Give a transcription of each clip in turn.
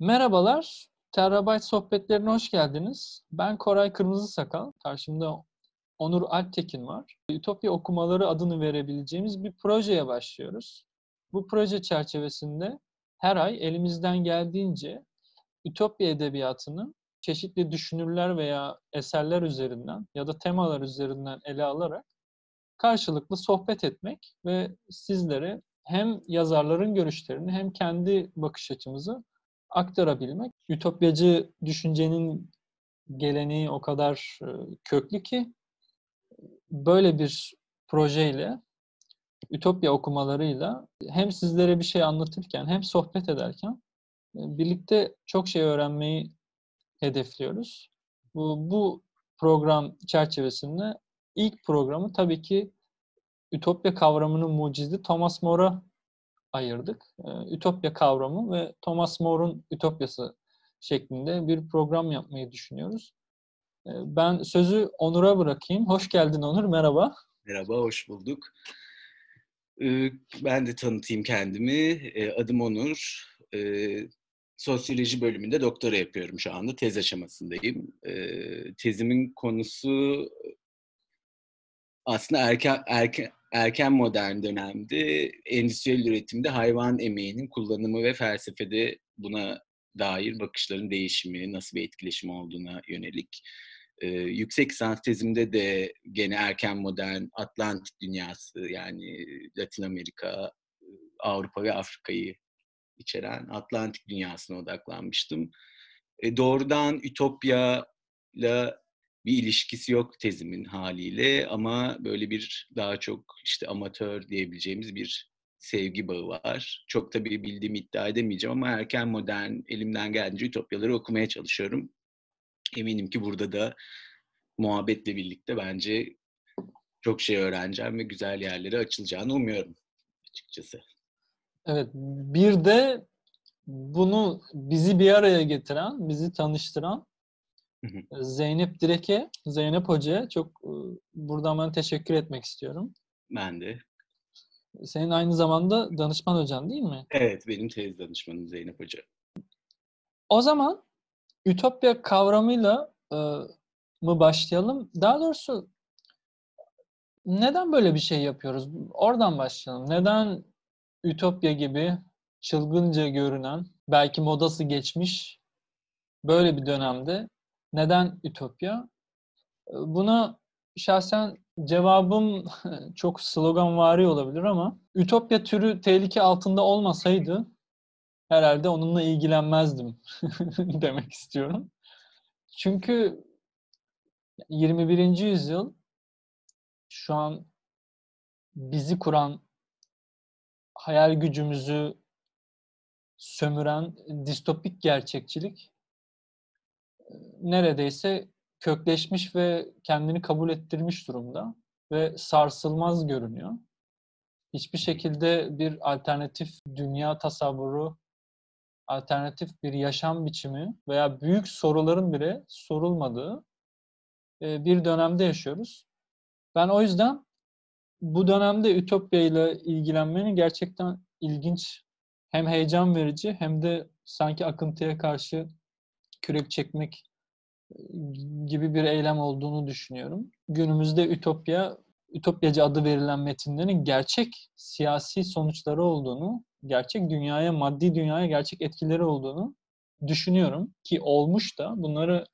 Merhabalar, Terabyte sohbetlerine hoş geldiniz. Ben Koray Kırmızı Sakal, karşımda Onur Alptekin var. Ütopya okumaları adını verebileceğimiz bir projeye başlıyoruz. Bu proje çerçevesinde her ay elimizden geldiğince Ütopya edebiyatını çeşitli düşünürler veya eserler üzerinden ya da temalar üzerinden ele alarak karşılıklı sohbet etmek ve sizlere hem yazarların görüşlerini hem kendi bakış açımızı aktarabilmek. Ütopyacı düşüncenin geleneği o kadar e, köklü ki böyle bir projeyle Ütopya okumalarıyla hem sizlere bir şey anlatırken hem sohbet ederken e, birlikte çok şey öğrenmeyi hedefliyoruz. Bu, bu program çerçevesinde ilk programı tabii ki Ütopya kavramının mucidi Thomas More'a ayırdık. Ee, Ütopya kavramı ve Thomas More'un Ütopyası şeklinde bir program yapmayı düşünüyoruz. Ee, ben sözü Onur'a bırakayım. Hoş geldin Onur, merhaba. Merhaba, hoş bulduk. Ee, ben de tanıtayım kendimi. Adım Onur. Sosyoloji bölümünde doktora yapıyorum şu anda. Tez aşamasındayım. Tezimin konusu aslında erken, erken, erken modern dönemde endüstriyel üretimde hayvan emeğinin kullanımı ve felsefede buna dair bakışların değişimi, nasıl bir etkileşim olduğuna yönelik. Ee, yüksek lisans tezimde de gene erken modern Atlantik dünyası yani Latin Amerika, Avrupa ve Afrika'yı içeren Atlantik dünyasına odaklanmıştım. E, doğrudan Ütopya ile bir ilişkisi yok tezimin haliyle ama böyle bir daha çok işte amatör diyebileceğimiz bir sevgi bağı var. Çok tabii bildiğimi iddia edemeyeceğim ama erken modern elimden geldiğince ütopyaları okumaya çalışıyorum. Eminim ki burada da muhabbetle birlikte bence çok şey öğreneceğim ve güzel yerlere açılacağını umuyorum açıkçası. Evet, bir de bunu bizi bir araya getiren, bizi tanıştıran Zeynep Direk'e, Zeynep Hoca'ya çok buradan ben teşekkür etmek istiyorum. Ben de. Senin aynı zamanda danışman hocan değil mi? Evet, benim tez danışmanım Zeynep Hoca. O zaman Ütopya kavramıyla e, mı başlayalım? Daha doğrusu neden böyle bir şey yapıyoruz? Oradan başlayalım. Neden Ütopya gibi çılgınca görünen, belki modası geçmiş böyle bir dönemde neden Ütopya? Buna şahsen cevabım çok sloganvari olabilir ama Ütopya türü tehlike altında olmasaydı herhalde onunla ilgilenmezdim demek istiyorum. Çünkü 21. yüzyıl şu an bizi kuran hayal gücümüzü sömüren distopik gerçekçilik neredeyse kökleşmiş ve kendini kabul ettirmiş durumda ve sarsılmaz görünüyor. Hiçbir şekilde bir alternatif dünya tasavvuru, alternatif bir yaşam biçimi veya büyük soruların bile sorulmadığı e, bir dönemde yaşıyoruz. Ben o yüzden bu dönemde Ütopya ile ilgilenmenin gerçekten ilginç, hem heyecan verici hem de sanki akıntıya karşı kürek çekmek gibi bir eylem olduğunu düşünüyorum. Günümüzde Ütopya, Ütopyacı adı verilen metinlerin gerçek siyasi sonuçları olduğunu, gerçek dünyaya, maddi dünyaya gerçek etkileri olduğunu düşünüyorum. Ki olmuş da bunları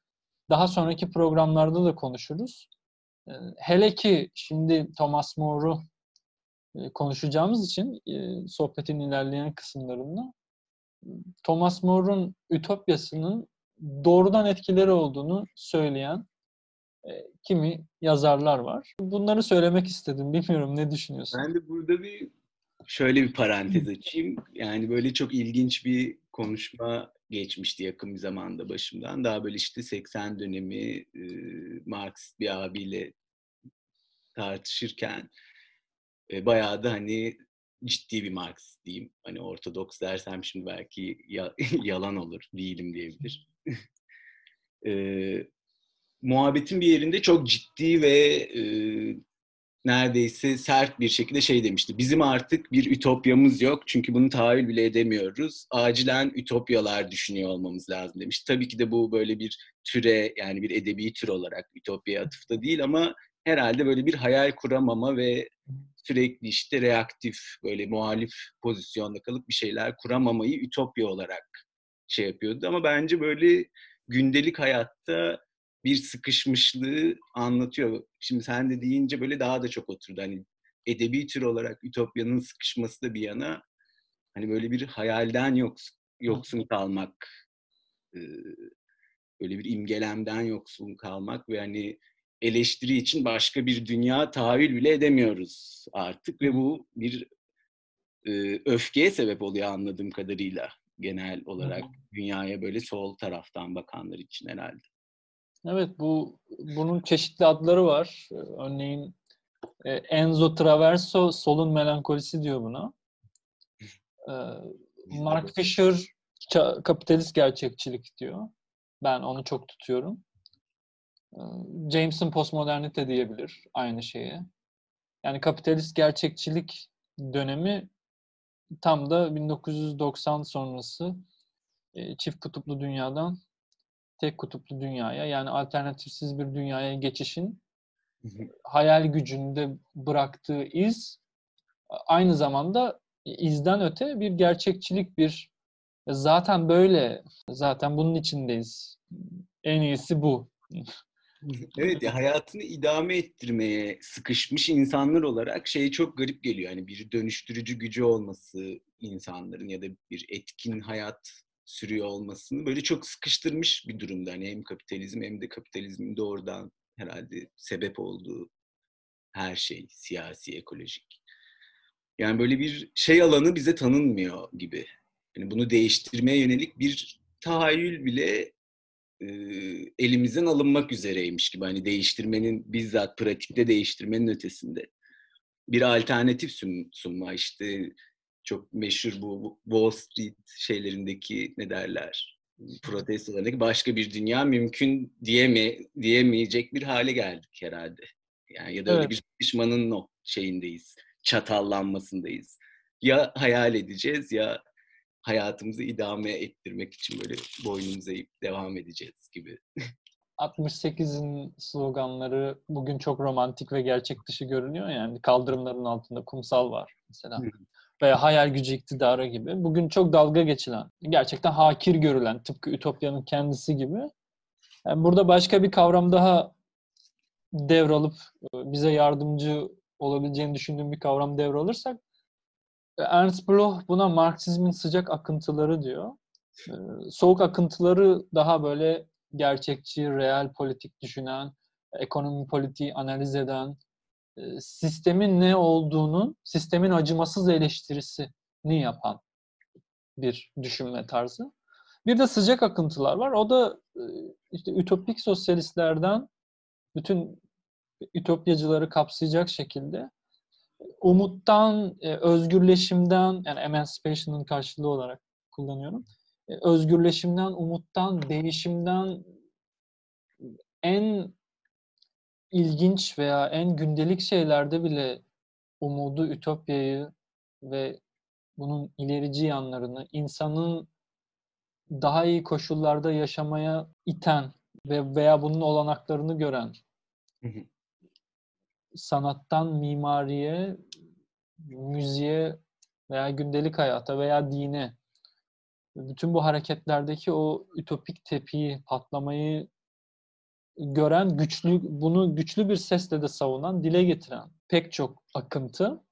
daha sonraki programlarda da konuşuruz. Hele ki şimdi Thomas More'u konuşacağımız için sohbetin ilerleyen kısımlarında Thomas More'un Ütopyası'nın doğrudan etkileri olduğunu söyleyen e, kimi yazarlar var. Bunları söylemek istedim. Bilmiyorum ne düşünüyorsun? Ben de burada bir şöyle bir parantez açayım. Yani böyle çok ilginç bir konuşma geçmişti yakın bir zamanda başımdan. Daha böyle işte 80 dönemi e, Marksist bir abiyle tartışırken e, bayağı da hani ciddi bir Marksist diyeyim. Hani ortodoks dersem şimdi belki ya, yalan olur, değilim diyebilir e, muhabbetin bir yerinde çok ciddi ve e, neredeyse sert bir şekilde şey demişti. Bizim artık bir ütopyamız yok çünkü bunu tahayyül bile edemiyoruz. Acilen ütopyalar düşünüyor olmamız lazım demiş. Tabii ki de bu böyle bir türe yani bir edebi tür olarak ütopya atıfta değil ama herhalde böyle bir hayal kuramama ve sürekli işte reaktif böyle muhalif pozisyonda kalıp bir şeyler kuramamayı ütopya olarak şey yapıyordu. Ama bence böyle gündelik hayatta bir sıkışmışlığı anlatıyor. Şimdi sen de deyince böyle daha da çok oturdu. Hani edebi tür olarak Ütopya'nın sıkışması da bir yana hani böyle bir hayalden yoksun, yoksun kalmak, böyle bir imgelemden yoksun kalmak ve hani eleştiri için başka bir dünya tahayyül bile edemiyoruz artık ve bu bir öfkeye sebep oluyor anladığım kadarıyla genel olarak dünyaya böyle sol taraftan bakanlar için herhalde. Evet bu bunun çeşitli adları var. Örneğin e, Enzo Traverso solun melankolisi diyor buna. E, Mark Fisher kapitalist gerçekçilik diyor. Ben onu çok tutuyorum. E, Jameson postmodernite diyebilir aynı şeye. Yani kapitalist gerçekçilik dönemi tam da 1990 sonrası çift kutuplu dünyadan tek kutuplu dünyaya yani alternatifsiz bir dünyaya geçişin hayal gücünde bıraktığı iz aynı zamanda izden öte bir gerçekçilik bir zaten böyle zaten bunun içindeyiz. En iyisi bu. evet ya hayatını idame ettirmeye sıkışmış insanlar olarak şey çok garip geliyor. Yani bir dönüştürücü gücü olması insanların ya da bir etkin hayat sürüyor olmasını böyle çok sıkıştırmış bir durumda. Hani hem kapitalizm hem de kapitalizmin doğrudan herhalde sebep olduğu her şey siyasi, ekolojik. Yani böyle bir şey alanı bize tanınmıyor gibi. Yani bunu değiştirmeye yönelik bir tahayyül bile e, elimizden alınmak üzereymiş gibi. Hani değiştirmenin bizzat pratikte değiştirmenin ötesinde bir alternatif sun, sunma işte çok meşhur bu Wall Street şeylerindeki ne derler protestolarındaki başka bir dünya mümkün diyeme diyemeyecek bir hale geldik herhalde. Yani ya da evet. öyle bir düşmanın şeyindeyiz, çatallanmasındayız. Ya hayal edeceğiz ya hayatımızı idame ettirmek için böyle boynumuza eğip devam edeceğiz gibi. 68'in sloganları bugün çok romantik ve gerçek dışı görünüyor yani kaldırımların altında kumsal var mesela veya hayal gücü iktidarı gibi. Bugün çok dalga geçilen, gerçekten hakir görülen, tıpkı Ütopya'nın kendisi gibi. Yani burada başka bir kavram daha devralıp e, bize yardımcı olabileceğini düşündüğüm bir kavram devralırsak Ernst Bloch buna Marksizmin sıcak akıntıları diyor. E, soğuk akıntıları daha böyle gerçekçi, real politik düşünen, ekonomi politiği analiz eden, sistemin ne olduğunu, sistemin acımasız eleştirisini yapan bir düşünme tarzı. Bir de sıcak akıntılar var. O da işte ütopik sosyalistlerden bütün ütopyacıları kapsayacak şekilde umuttan, özgürleşimden yani emancipation'ın karşılığı olarak kullanıyorum. Özgürleşimden, umuttan, değişimden en ilginç veya en gündelik şeylerde bile umudu, ütopyayı ve bunun ilerici yanlarını, insanın daha iyi koşullarda yaşamaya iten ve veya bunun olanaklarını gören sanattan mimariye, müziğe veya gündelik hayata veya dine bütün bu hareketlerdeki o ütopik tepiyi, patlamayı gören, güçlü bunu güçlü bir sesle de savunan, dile getiren pek çok akıntı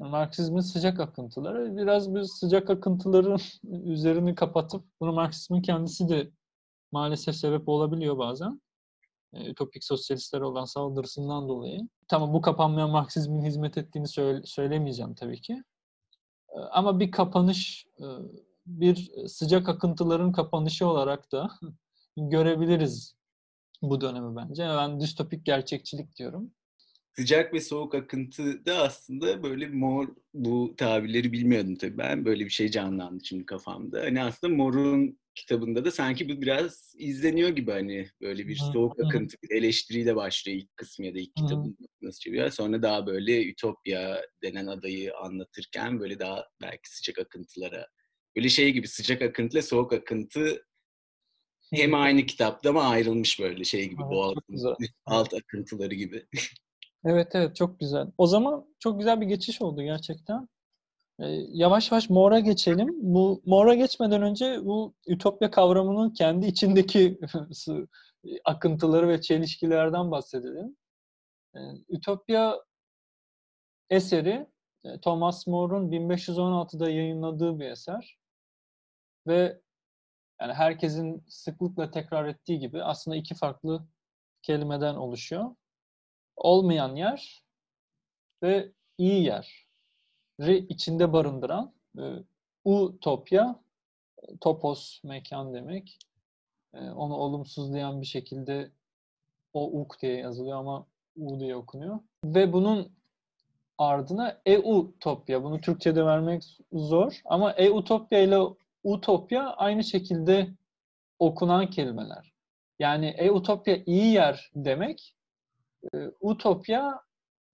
Marksizmin sıcak akıntıları. Biraz bir sıcak akıntıların üzerini kapatıp bunu Marksizmin kendisi de maalesef sebep olabiliyor bazen. E, ütopik sosyalistlere olan saldırısından dolayı. Tamam bu kapanmayan Marksizmin hizmet ettiğini söyle, söylemeyeceğim tabii ki. E, ama bir kapanış, e, bir sıcak akıntıların kapanışı olarak da görebiliriz bu dönemi bence. Ben distopik gerçekçilik diyorum. Sıcak ve soğuk akıntı da aslında böyle mor bu tabirleri bilmiyordum tabii ben. Böyle bir şey canlandı şimdi kafamda. Hani aslında morun kitabında da sanki bu biraz izleniyor gibi hani böyle bir soğuk akıntı bir eleştiriyle başlıyor ilk kısmı ya da ilk kitabın nasıl çeviriyor. Sonra daha böyle Ütopya denen adayı anlatırken böyle daha belki sıcak akıntılara böyle şey gibi sıcak akıntı ile soğuk akıntı hem aynı kitapta ama ayrılmış böyle şey gibi evet, boğazın alt akıntıları gibi. Evet evet çok güzel. O zaman çok güzel bir geçiş oldu gerçekten. Ee, yavaş yavaş Mor'a geçelim. Bu Mor'a geçmeden önce bu ütopya kavramının kendi içindeki akıntıları ve çelişkilerden bahsedelim. Ee, ütopya eseri e, Thomas More'un 1516'da yayınladığı bir eser. Ve yani herkesin sıklıkla tekrar ettiği gibi aslında iki farklı kelimeden oluşuyor olmayan yer ve iyi yer içinde barındıran e, utopya, topos mekan demek. E, onu olumsuzlayan bir şekilde o uk diye yazılıyor ama u diye okunuyor. Ve bunun ardına eutopya. Bunu Türkçe'de vermek zor ama eutopya ile utopya aynı şekilde okunan kelimeler. Yani eutopya iyi yer demek e, utopya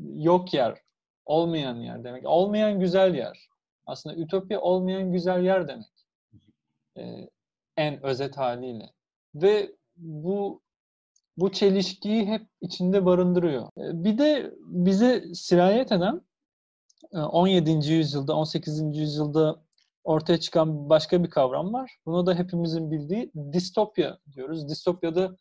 yok yer, olmayan yer demek. Olmayan güzel yer. Aslında ütopya olmayan güzel yer demek. E, en özet haliyle. Ve bu bu çelişkiyi hep içinde barındırıyor. E, bir de bize sirayet eden 17. E, yüzyılda, 18. yüzyılda ortaya çıkan başka bir kavram var. Bunu da hepimizin bildiği distopya diyoruz. Distopyada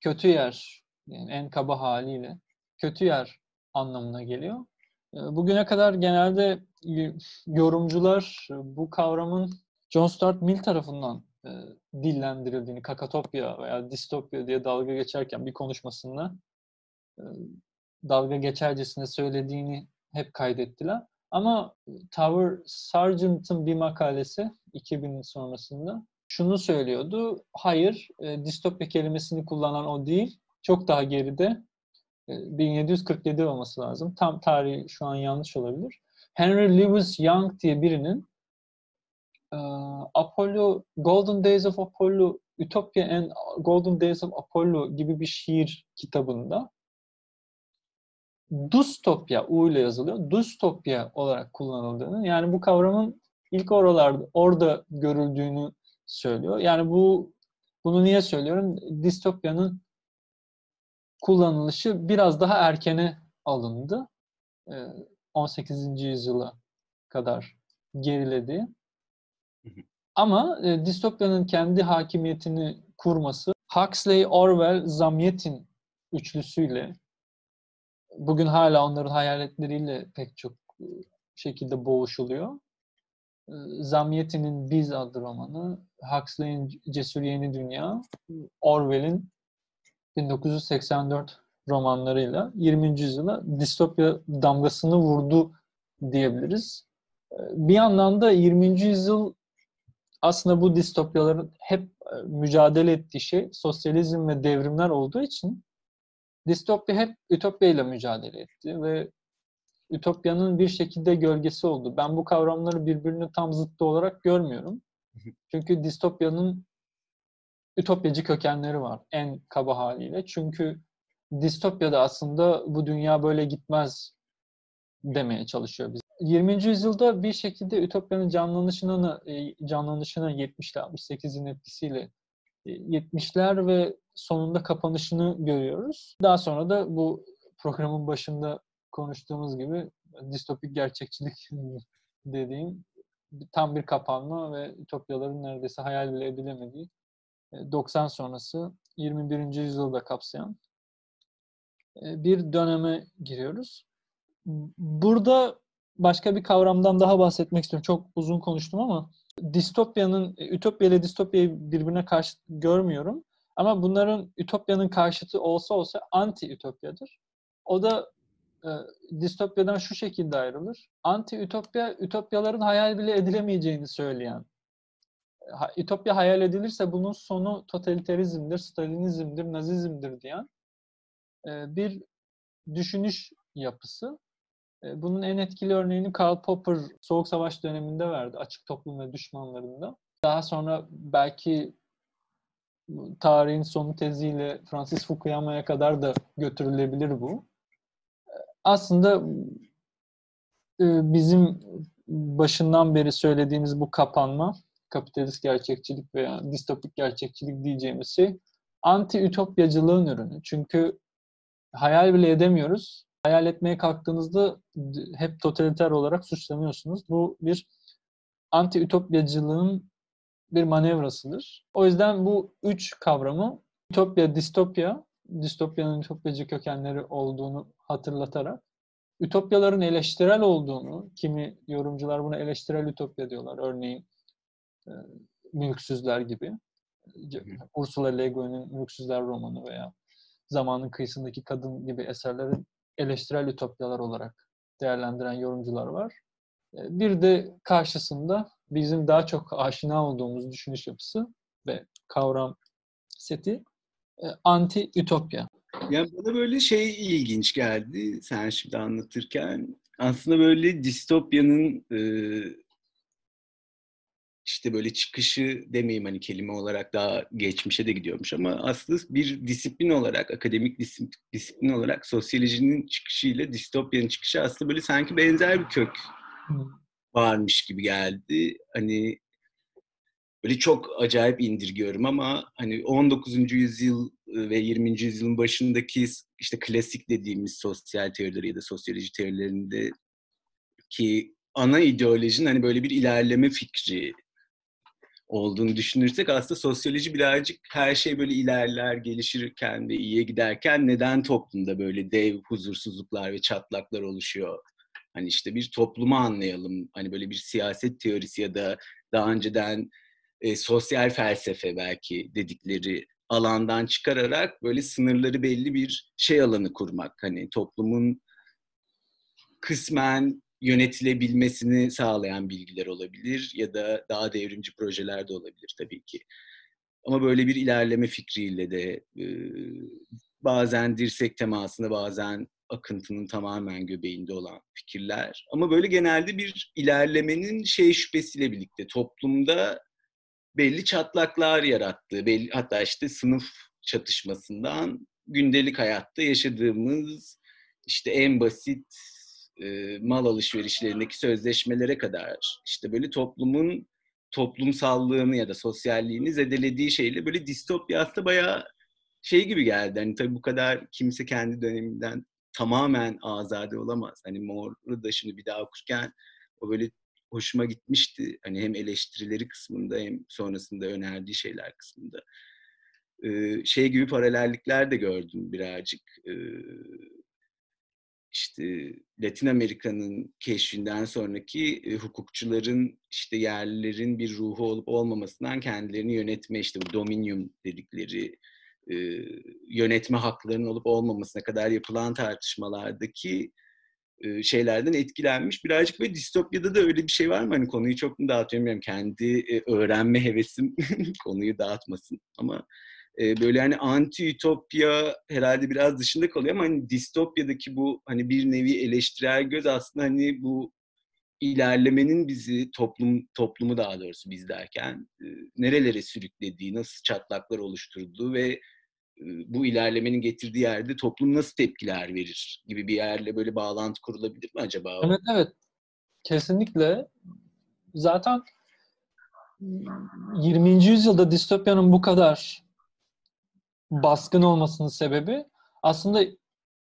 kötü yer, yani en kaba haliyle kötü yer anlamına geliyor. Ee, bugüne kadar genelde yorumcular bu kavramın John Stuart Mill tarafından e, dillendirildiğini, kakatopya veya distopya diye dalga geçerken bir konuşmasında e, dalga geçercesine söylediğini hep kaydettiler. Ama Tower Sargent'ın bir makalesi 2000 sonrasında şunu söylüyordu. Hayır, e, distopya kelimesini kullanan o değil çok daha geride 1747 e, olması lazım. Tam tarihi şu an yanlış olabilir. Henry Lewis Young diye birinin e, Apollo, Golden Days of Apollo, Utopia and Golden Days of Apollo gibi bir şiir kitabında dystopya U ile yazılıyor. Dystopya olarak kullanıldığını yani bu kavramın ilk oralarda orada görüldüğünü söylüyor. Yani bu bunu niye söylüyorum? Distopyanın kullanılışı biraz daha erkene alındı. 18. Ee, yüzyıla kadar geriledi. Ama e, distopyanın kendi hakimiyetini kurması Huxley, Orwell, Zamyatin üçlüsüyle bugün hala onların hayaletleriyle pek çok e, şekilde boğuşuluyor. E, Zamyatin'in Biz adlı romanı, Huxley'in Cesur Yeni Dünya, Orwell'in 1984 romanlarıyla 20. yüzyıla distopya damgasını vurdu diyebiliriz. Ee, bir yandan da 20. yüzyıl aslında bu distopyaların hep e, mücadele ettiği şey sosyalizm ve devrimler olduğu için distopya hep ütopya ile mücadele etti ve ütopyanın bir şekilde gölgesi oldu. Ben bu kavramları birbirine tam zıttı olarak görmüyorum. Çünkü distopyanın ütopyacı kökenleri var en kaba haliyle. Çünkü distopyada aslında bu dünya böyle gitmez demeye çalışıyor biz. 20. yüzyılda bir şekilde ütopyanın canlanışına e, canlanışına 70'ler 68'in etkisiyle 70'ler e, ve sonunda kapanışını görüyoruz. Daha sonra da bu programın başında konuştuğumuz gibi distopik gerçekçilik dediğim tam bir kapanma ve ütopyaların neredeyse hayal bile edilemediği 90 sonrası 21. yüzyılda kapsayan bir döneme giriyoruz. Burada başka bir kavramdan daha bahsetmek istiyorum. Çok uzun konuştum ama distopyanın, ütopya ile distopyayı birbirine karşı görmüyorum. Ama bunların ütopyanın karşıtı olsa olsa anti-ütopyadır. O da e, distopyadan şu şekilde ayrılır. Anti-ütopya, ütopyaların hayal bile edilemeyeceğini söyleyen Ütopya hayal edilirse bunun sonu totaliterizmdir, stalinizmdir, nazizmdir diyen e, bir düşünüş yapısı. E, bunun en etkili örneğini Karl Popper Soğuk Savaş döneminde verdi. Açık toplum ve düşmanlarında. Daha sonra belki tarihin sonu teziyle Francis Fukuyama'ya kadar da götürülebilir bu. Aslında e, bizim başından beri söylediğimiz bu kapanma, kapitalist gerçekçilik veya distopik gerçekçilik diyeceğimiz şey anti-ütopyacılığın ürünü. Çünkü hayal bile edemiyoruz. Hayal etmeye kalktığınızda hep totaliter olarak suçlanıyorsunuz. Bu bir anti-ütopyacılığın bir manevrasıdır. O yüzden bu üç kavramı ütopya, distopya, distopyanın ütopyacı kökenleri olduğunu hatırlatarak ütopyaların eleştirel olduğunu, kimi yorumcular buna eleştirel ütopya diyorlar. Örneğin Mülksüzler gibi. Ursula Le Guin'in Mülksüzler romanı veya Zamanın Kıyısındaki Kadın gibi eserlerin eleştirel ütopyalar olarak değerlendiren yorumcular var. E, bir de karşısında bizim daha çok aşina olduğumuz düşünüş yapısı ve kavram seti e, anti-ütopya. Yani bana böyle şey ilginç geldi sen şimdi anlatırken. Aslında böyle distopyanın e, işte böyle çıkışı demeyeyim hani kelime olarak daha geçmişe de gidiyormuş ama aslında bir disiplin olarak, akademik disiplin olarak sosyolojinin çıkışıyla distopyanın çıkışı aslında böyle sanki benzer bir kök varmış gibi geldi. Hani böyle çok acayip indirgiyorum ama hani 19. yüzyıl ve 20. yüzyılın başındaki işte klasik dediğimiz sosyal teorileri ya da sosyoloji teorilerinde ki ana ideolojinin hani böyle bir ilerleme fikri olduğunu düşünürsek aslında sosyoloji birazcık her şey böyle ilerler, gelişirken ve iyiye giderken neden toplumda böyle dev huzursuzluklar ve çatlaklar oluşuyor? Hani işte bir toplumu anlayalım. Hani böyle bir siyaset teorisi ya da daha önceden e, sosyal felsefe belki dedikleri alandan çıkararak böyle sınırları belli bir şey alanı kurmak. Hani toplumun kısmen yönetilebilmesini sağlayan bilgiler olabilir ya da daha devrimci projeler de olabilir tabii ki. Ama böyle bir ilerleme fikriyle de e, bazen dirsek temasında bazen akıntının tamamen göbeğinde olan fikirler. Ama böyle genelde bir ilerlemenin şey şüphesiyle birlikte toplumda belli çatlaklar yarattığı, belli, hatta işte sınıf çatışmasından gündelik hayatta yaşadığımız işte en basit e, mal alışverişlerindeki sözleşmelere kadar işte böyle toplumun toplumsallığını ya da sosyalliğini zedelediği şeyle böyle distopya aslında bayağı şey gibi geldi. Hani tabii bu kadar kimse kendi döneminden tamamen azade olamaz. Hani Mor'u da şimdi bir daha okurken o böyle hoşuma gitmişti. Hani hem eleştirileri kısmında hem sonrasında önerdiği şeyler kısmında. Ee, şey gibi paralellikler de gördüm birazcık. Ee, işte Latin Amerika'nın keşfinden sonraki e, hukukçuların işte yerlilerin bir ruhu olup olmamasından kendilerini yönetme işte bu dominium dedikleri e, yönetme haklarının olup olmamasına kadar yapılan tartışmalardaki e, şeylerden etkilenmiş. Birazcık böyle distopyada da öyle bir şey var mı? Hani konuyu çok mu dağıtıyorum bilmiyorum. Kendi e, öğrenme hevesim konuyu dağıtmasın. Ama e, böyle hani anti-ütopya herhalde biraz dışında kalıyor ama hani distopyadaki bu hani bir nevi eleştirel göz aslında hani bu ilerlemenin bizi toplum toplumu daha doğrusu biz derken e, nerelere sürüklediği, nasıl çatlaklar oluşturduğu ve bu ilerlemenin getirdiği yerde toplum nasıl tepkiler verir gibi bir yerle böyle bağlantı kurulabilir mi acaba? Evet evet. Kesinlikle. Zaten 20. yüzyılda distopyanın bu kadar baskın olmasının sebebi aslında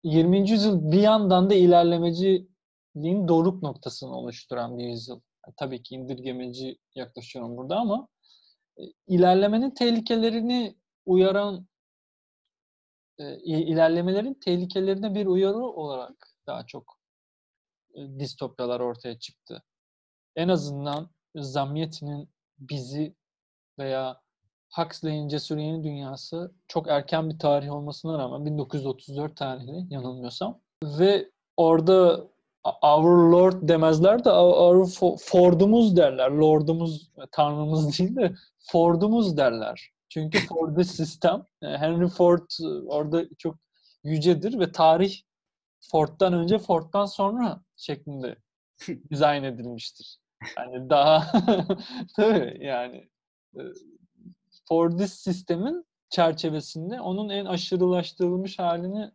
20. yüzyıl bir yandan da ilerlemeciliğin doruk noktasını oluşturan bir yüzyıl. Yani tabii ki indirgemeci yaklaşıyorum burada ama ilerlemenin tehlikelerini uyaran e, ilerlemelerin tehlikelerine bir uyarı olarak daha çok e, distopyalar ortaya çıktı. En azından Zamiyeti'nin bizi veya Huxley'in Cesur Yeni Dünyası çok erken bir tarih olmasına rağmen 1934 tarihli yanılmıyorsam ve orada Our Lord demezler de Our Ford'umuz derler. Lord'umuz, Tanrımız değil de Ford'umuz derler. Çünkü Ford'u sistem, Henry Ford e, orada çok yücedir ve tarih Ford'dan önce Ford'dan sonra şeklinde dizayn edilmiştir. Yani daha tabii yani e, Fordist sistemin çerçevesinde onun en aşırılaştırılmış halini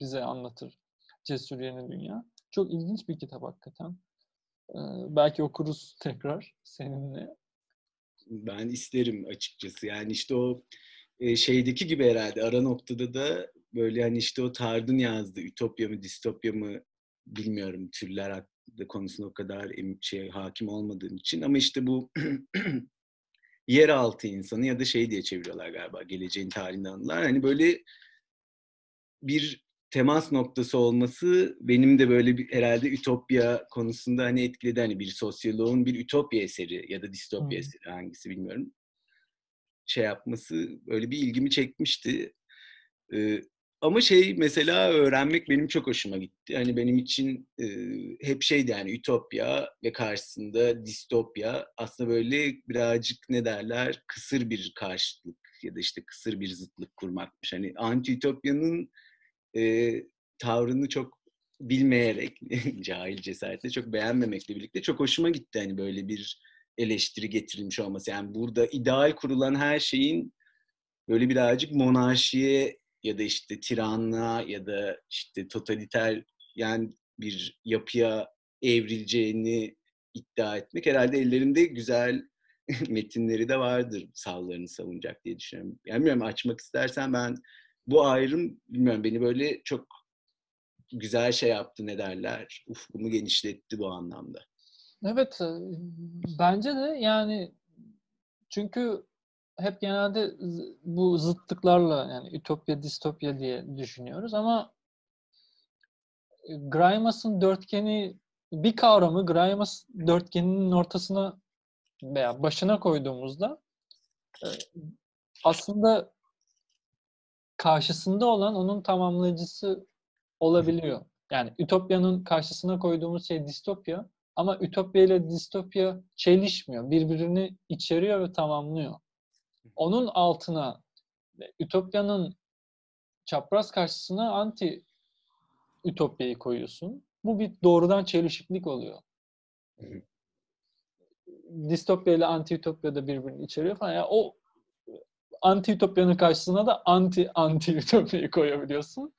bize anlatır Cesur Yeni Dünya. Çok ilginç bir kitap hakikaten. Ee, belki okuruz tekrar seninle. Ben isterim açıkçası. Yani işte o e, şeydeki gibi herhalde ara noktada da böyle hani işte o Tard'ın yazdığı ütopya mı distopya mı bilmiyorum türler hakkında konusunda o kadar şey hakim olmadığım için ama işte bu yeraltı insanı ya da şey diye çeviriyorlar galiba geleceğin tarihinde anılar. Hani böyle bir temas noktası olması benim de böyle bir herhalde ütopya konusunda hani etkiledi. Hani bir sosyoloğun bir ütopya eseri ya da distopya hmm. eseri hangisi bilmiyorum. Şey yapması öyle bir ilgimi çekmişti. Ee, ama şey mesela öğrenmek benim çok hoşuma gitti. Hani benim için e, hep şeydi yani ütopya ve karşısında distopya aslında böyle birazcık ne derler kısır bir karşılık ya da işte kısır bir zıtlık kurmakmış. Hani anti-ütopyanın e, tavrını çok bilmeyerek, cahil cesaretle çok beğenmemekle birlikte çok hoşuma gitti hani böyle bir eleştiri getirilmiş olması. Yani burada ideal kurulan her şeyin böyle birazcık monarşiye ya da işte tiranlığa ya da işte totaliter yani bir yapıya evrileceğini iddia etmek herhalde ellerinde güzel metinleri de vardır sağlarını savunacak diye düşünüyorum. Yani bilmiyorum açmak istersen ben bu ayrım bilmiyorum beni böyle çok güzel şey yaptı ne derler. Ufkumu genişletti bu anlamda. Evet bence de yani çünkü hep genelde bu zıtlıklarla yani ütopya distopya diye düşünüyoruz ama Grimes'ın dörtgeni bir kavramı Grimes dörtgeninin ortasına veya başına koyduğumuzda aslında karşısında olan onun tamamlayıcısı olabiliyor. Yani ütopyanın karşısına koyduğumuz şey distopya ama ütopya ile distopya çelişmiyor. Birbirini içeriyor ve tamamlıyor. Onun altına ütopyanın çapraz karşısına anti ütopyayı koyuyorsun. Bu bir doğrudan çelişiklik oluyor. Distopya ile anti ütopya da birbirini içeriyor falan. Yani o anti ütopyanın karşısına da anti anti ütopyayı koyabiliyorsun.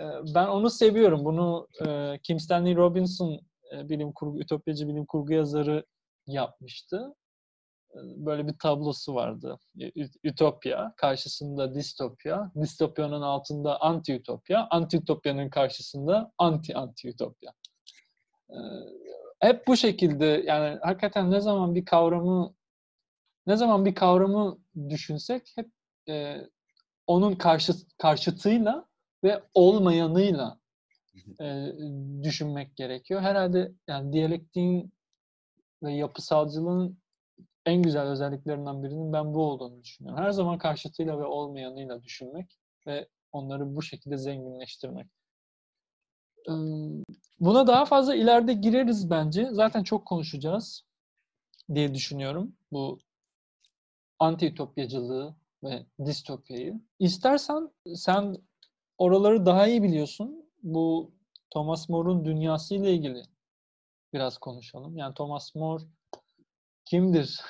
Ee, ben onu seviyorum. Bunu e, Kim Stanley Robinson e, bilim kurgu, ütopyacı bilim kurgu yazarı yapmıştı. Böyle bir tablosu vardı. Ütopya, karşısında distopya, distopyanın altında anti-ütopya, anti-ütopyanın karşısında anti-anti-ütopya. Ee, hep bu şekilde yani hakikaten ne zaman bir kavramı ne zaman bir kavramı düşünsek hep e, onun karşı, karşıtıyla ve olmayanıyla e, düşünmek gerekiyor. Herhalde yani diyalektiğin ve yapısalcılığın en güzel özelliklerinden birinin ben bu olduğunu düşünüyorum. Her zaman karşıtıyla ve olmayanıyla düşünmek ve onları bu şekilde zenginleştirmek. Buna daha fazla ileride gireriz bence. Zaten çok konuşacağız diye düşünüyorum. Bu anti-ütopyacılığı ve distopyayı. İstersen sen oraları daha iyi biliyorsun. Bu Thomas More'un dünyası ile ilgili biraz konuşalım. Yani Thomas More kimdir?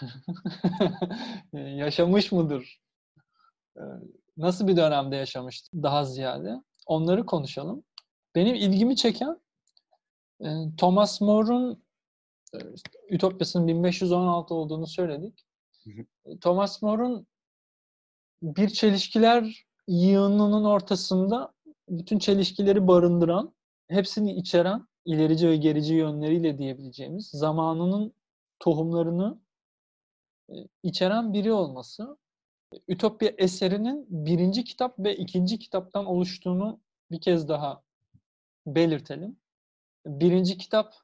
Yaşamış mıdır? Ee, nasıl bir dönemde yaşamıştır daha ziyade? Onları konuşalım. Benim ilgimi çeken e, Thomas More'un e, Ütopyası'nın 1516 olduğunu söyledik. Thomas More'un bir çelişkiler yığınının ortasında bütün çelişkileri barındıran, hepsini içeren ilerici ve gerici yönleriyle diyebileceğimiz zamanının tohumlarını e, içeren biri olması. Ütopya eserinin birinci kitap ve ikinci kitaptan oluştuğunu bir kez daha belirtelim. Birinci kitap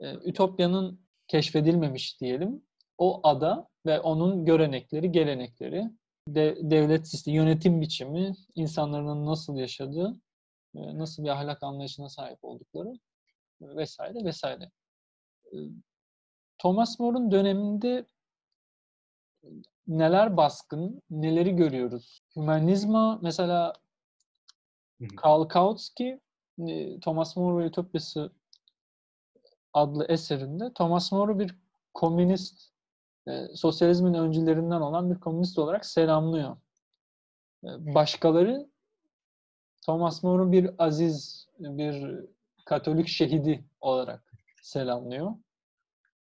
e, Ütopya'nın keşfedilmemiş diyelim. O ada ve onun görenekleri, gelenekleri, de, devlet sistemi, yönetim biçimi, insanların nasıl yaşadığı, e, nasıl bir ahlak anlayışına sahip oldukları vesaire vesaire. Thomas More'un döneminde neler baskın, neleri görüyoruz? Hümanizma mesela Karl Kautsky e, Thomas More ve Ütopyası adlı eserinde Thomas More'u bir komünist, e, sosyalizmin öncülerinden olan bir komünist olarak selamlıyor. E, başkaları Thomas More'u bir aziz, bir Katolik şehidi olarak selamlıyor.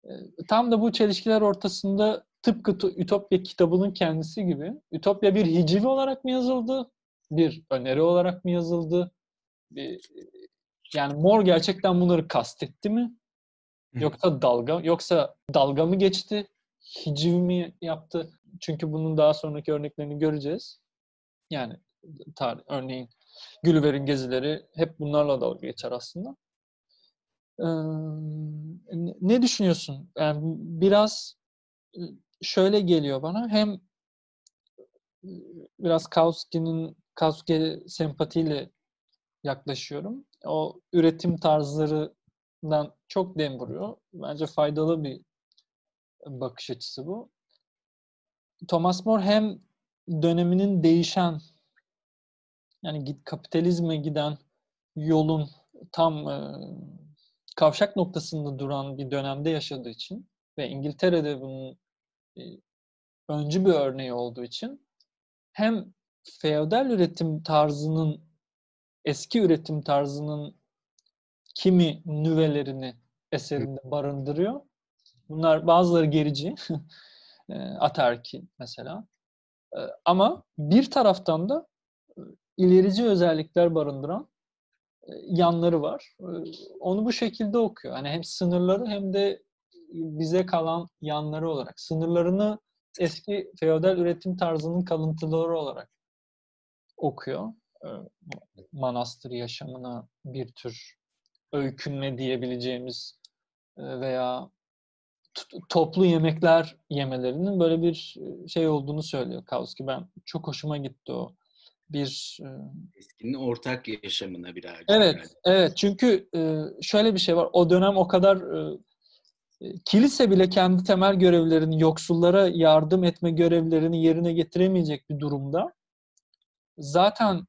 E, tam da bu çelişkiler ortasında tıpkı Ütopya kitabının kendisi gibi Ütopya bir hiciv olarak mı yazıldı? Bir öneri olarak mı yazıldı? Bir, yani Mor gerçekten bunları kastetti mi? Yoksa dalga yoksa dalga mı geçti? Hiciv mi yaptı? Çünkü bunun daha sonraki örneklerini göreceğiz. Yani tarih, örneğin Gülliver'in gezileri hep bunlarla dalga geçer aslında. Ne düşünüyorsun? Yani biraz şöyle geliyor bana. Hem biraz Kauski'nin Kauski sempatiyle yaklaşıyorum. O üretim tarzlarından çok dem vuruyor. Bence faydalı bir bakış açısı bu. Thomas More hem döneminin değişen yani kapitalizme giden yolun tam kavşak noktasında duran bir dönemde yaşadığı için ve İngiltere'de bunun e, öncü bir örneği olduğu için hem feodal üretim tarzının eski üretim tarzının kimi nüvelerini eserinde barındırıyor. Bunlar bazıları gerici. E, atarki mesela. E, ama bir taraftan da ilerici özellikler barındıran yanları var. Onu bu şekilde okuyor. Hani hem sınırları hem de bize kalan yanları olarak. Sınırlarını eski feodal üretim tarzının kalıntıları olarak okuyor. Manastır yaşamına bir tür öykünme diyebileceğimiz veya toplu yemekler yemelerinin böyle bir şey olduğunu söylüyor Kauski. Ben çok hoşuma gitti o bir eskinin ortak yaşamına birazcık. Evet, yani. evet. Çünkü şöyle bir şey var. O dönem o kadar kilise bile kendi temel görevlerini, yoksullara yardım etme görevlerini yerine getiremeyecek bir durumda. Zaten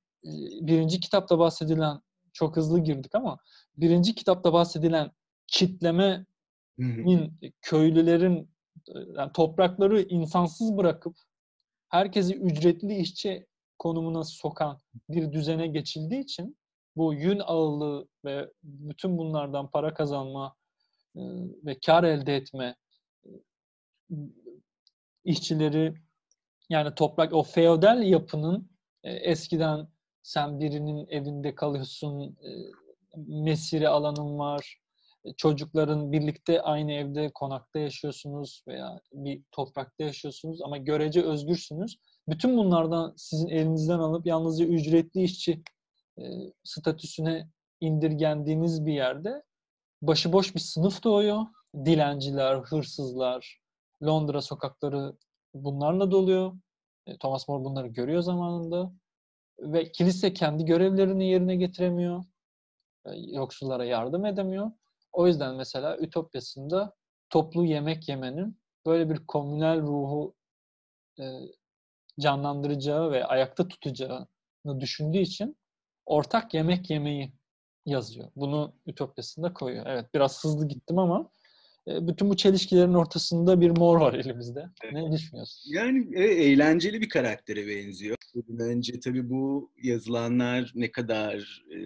birinci kitapta bahsedilen, çok hızlı girdik ama birinci kitapta bahsedilen kitlemenin, köylülerin yani toprakları insansız bırakıp herkesi ücretli işçi konumuna sokan bir düzene geçildiği için bu yün ağırlığı ve bütün bunlardan para kazanma ve kar elde etme işçileri yani toprak o feodal yapının eskiden sen birinin evinde kalıyorsun mesire alanın var çocukların birlikte aynı evde konakta yaşıyorsunuz veya bir toprakta yaşıyorsunuz ama görece özgürsünüz. Bütün bunlardan sizin elinizden alıp yalnızca ücretli işçi e, statüsüne indirgendiğiniz bir yerde başıboş bir sınıf doğuyor. Dilenciler, hırsızlar, Londra sokakları bunlarla doluyor. E, Thomas More bunları görüyor zamanında. Ve kilise kendi görevlerini yerine getiremiyor. E, yoksullara yardım edemiyor. O yüzden mesela Ütopya'sında toplu yemek yemenin böyle bir komünel ruhu e, canlandıracağı ve ayakta tutacağını düşündüğü için ortak yemek yemeyi yazıyor. Bunu Ütopya'sında koyuyor. Evet biraz hızlı gittim ama e, bütün bu çelişkilerin ortasında bir mor var elimizde. Ne düşünüyorsun? Yani e, eğlenceli bir karaktere benziyor. Önce tabii bu yazılanlar ne kadar e,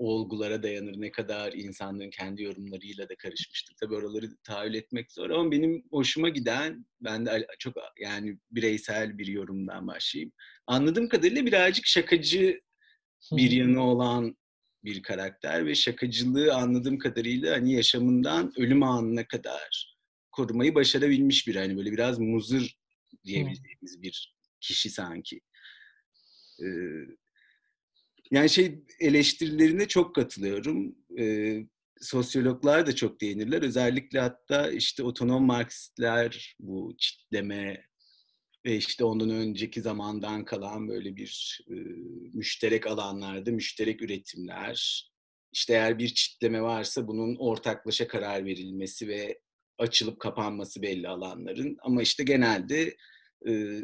olgulara dayanır, ne kadar insanların kendi yorumlarıyla da karışmıştır. Tabii oraları tahayyül etmek zor ama benim hoşuma giden, ben de çok yani bireysel bir yorumdan başlayayım. Anladığım kadarıyla birazcık şakacı bir yanı olan bir karakter ve şakacılığı anladığım kadarıyla hani yaşamından ölüm anına kadar korumayı başarabilmiş bir hani böyle biraz muzır diyebileceğimiz bir kişi sanki. Ee, yani şey eleştirilerine çok katılıyorum. Ee, sosyologlar da çok değinirler. Özellikle hatta işte otonom Marksistler bu çitleme ve işte ondan önceki zamandan kalan böyle bir e, müşterek alanlarda müşterek üretimler. İşte eğer bir çitleme varsa bunun ortaklaşa karar verilmesi ve açılıp kapanması belli alanların. Ama işte genelde e,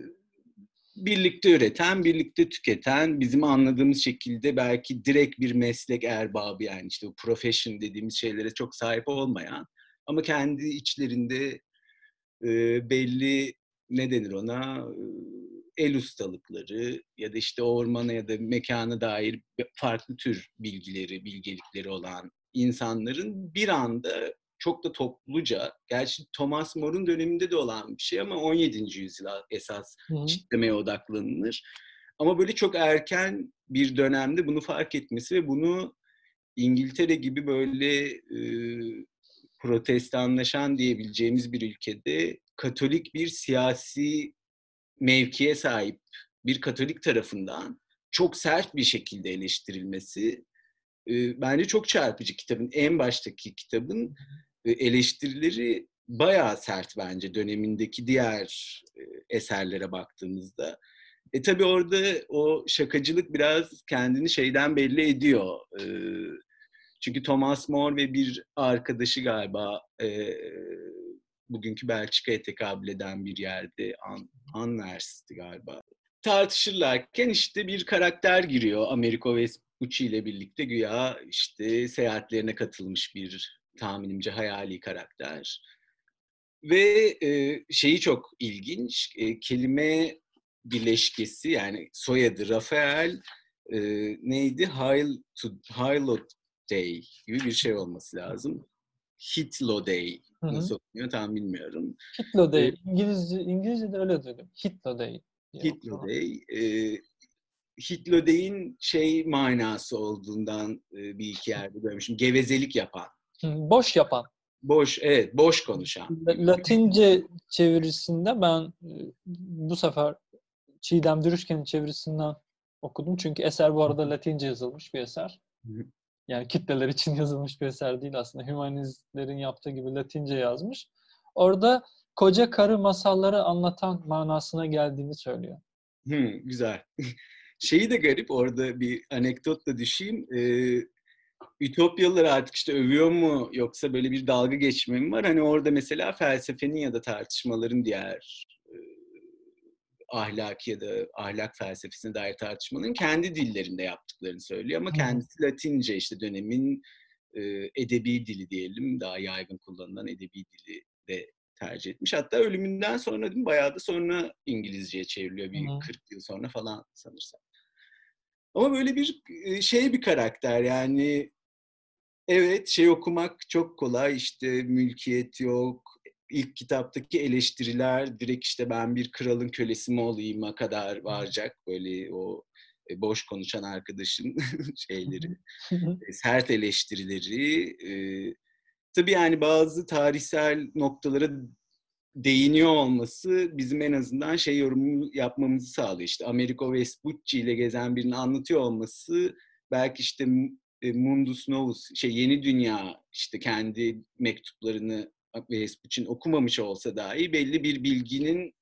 birlikte üreten, birlikte tüketen, bizim anladığımız şekilde belki direkt bir meslek erbabı yani işte bu profession dediğimiz şeylere çok sahip olmayan ama kendi içlerinde e, belli ne denir ona el ustalıkları ya da işte ormana ya da mekana dair farklı tür bilgileri, bilgelikleri olan insanların bir anda çok da topluca, gerçi Thomas More'un döneminde de olan bir şey ama 17. yüzyıla esas Hı-hı. çitlemeye odaklanılır. Ama böyle çok erken bir dönemde bunu fark etmesi ve bunu İngiltere gibi böyle e, protestanlaşan diyebileceğimiz bir ülkede katolik bir siyasi mevkiye sahip bir katolik tarafından çok sert bir şekilde eleştirilmesi e, bence çok çarpıcı kitabın en baştaki kitabın eleştirileri bayağı sert bence dönemindeki diğer eserlere baktığımızda. E tabi orada o şakacılık biraz kendini şeyden belli ediyor. Çünkü Thomas More ve bir arkadaşı galiba bugünkü Belçika'ya tekabül eden bir yerde An Anvers'ti galiba. Tartışırlarken işte bir karakter giriyor Americo Vespucci ile birlikte güya işte seyahatlerine katılmış bir tahminimce hayali karakter. Ve e, şeyi çok ilginç, e, kelime bileşkesi yani soyadı Rafael e, neydi? Hail to, Hailot Day gibi bir şey olması lazım. Hitlo Day nasıl okunuyor tam bilmiyorum. Hitlo Day. Ee, İngilizce, İngilizce'de öyle duydum. Hitlo Day. Hitlo Day. E, Hitlo Day'in şey manası olduğundan e, bir iki yerde görmüşüm. Gevezelik yapan. Boş yapan. Boş, evet, boş konuşan. Latince çevirisinde ben e, bu sefer Çiğdem Dürüşken'in çevirisinden okudum. Çünkü eser bu arada Latince yazılmış bir eser. Yani kitleler için yazılmış bir eser değil aslında. Hümanistlerin yaptığı gibi Latince yazmış. Orada koca karı masalları anlatan manasına geldiğini söylüyor. Hmm, güzel. Şeyi de garip orada bir anekdotla düşeyim. Ee, Ütopyalıları artık işte övüyor mu yoksa böyle bir dalga geçme mi var? Hani orada mesela felsefenin ya da tartışmaların diğer e, ahlaki ya da ahlak felsefesine dair tartışmaların kendi dillerinde yaptıklarını söylüyor ama kendisi Latince işte dönemin e, edebi dili diyelim daha yaygın kullanılan edebi dili de tercih etmiş. Hatta ölümünden sonra değil mi? Bayağı da sonra İngilizceye çevriliyor bir Hı. 40 yıl sonra falan sanırsam. Ama böyle bir şey bir karakter yani evet şey okumak çok kolay işte mülkiyet yok. İlk kitaptaki eleştiriler direkt işte ben bir kralın kölesi mi olayım'a kadar varacak böyle o e, boş konuşan arkadaşın şeyleri, e, sert eleştirileri. E, tabii yani bazı tarihsel noktalara değiniyor olması bizim en azından şey yorumu yapmamızı sağlıyor. İşte Americo Vespucci ile gezen birini anlatıyor olması belki işte e, Mundus Novus, şey Yeni Dünya işte kendi mektuplarını Vespucci'nin okumamış olsa dahi belli bir bilginin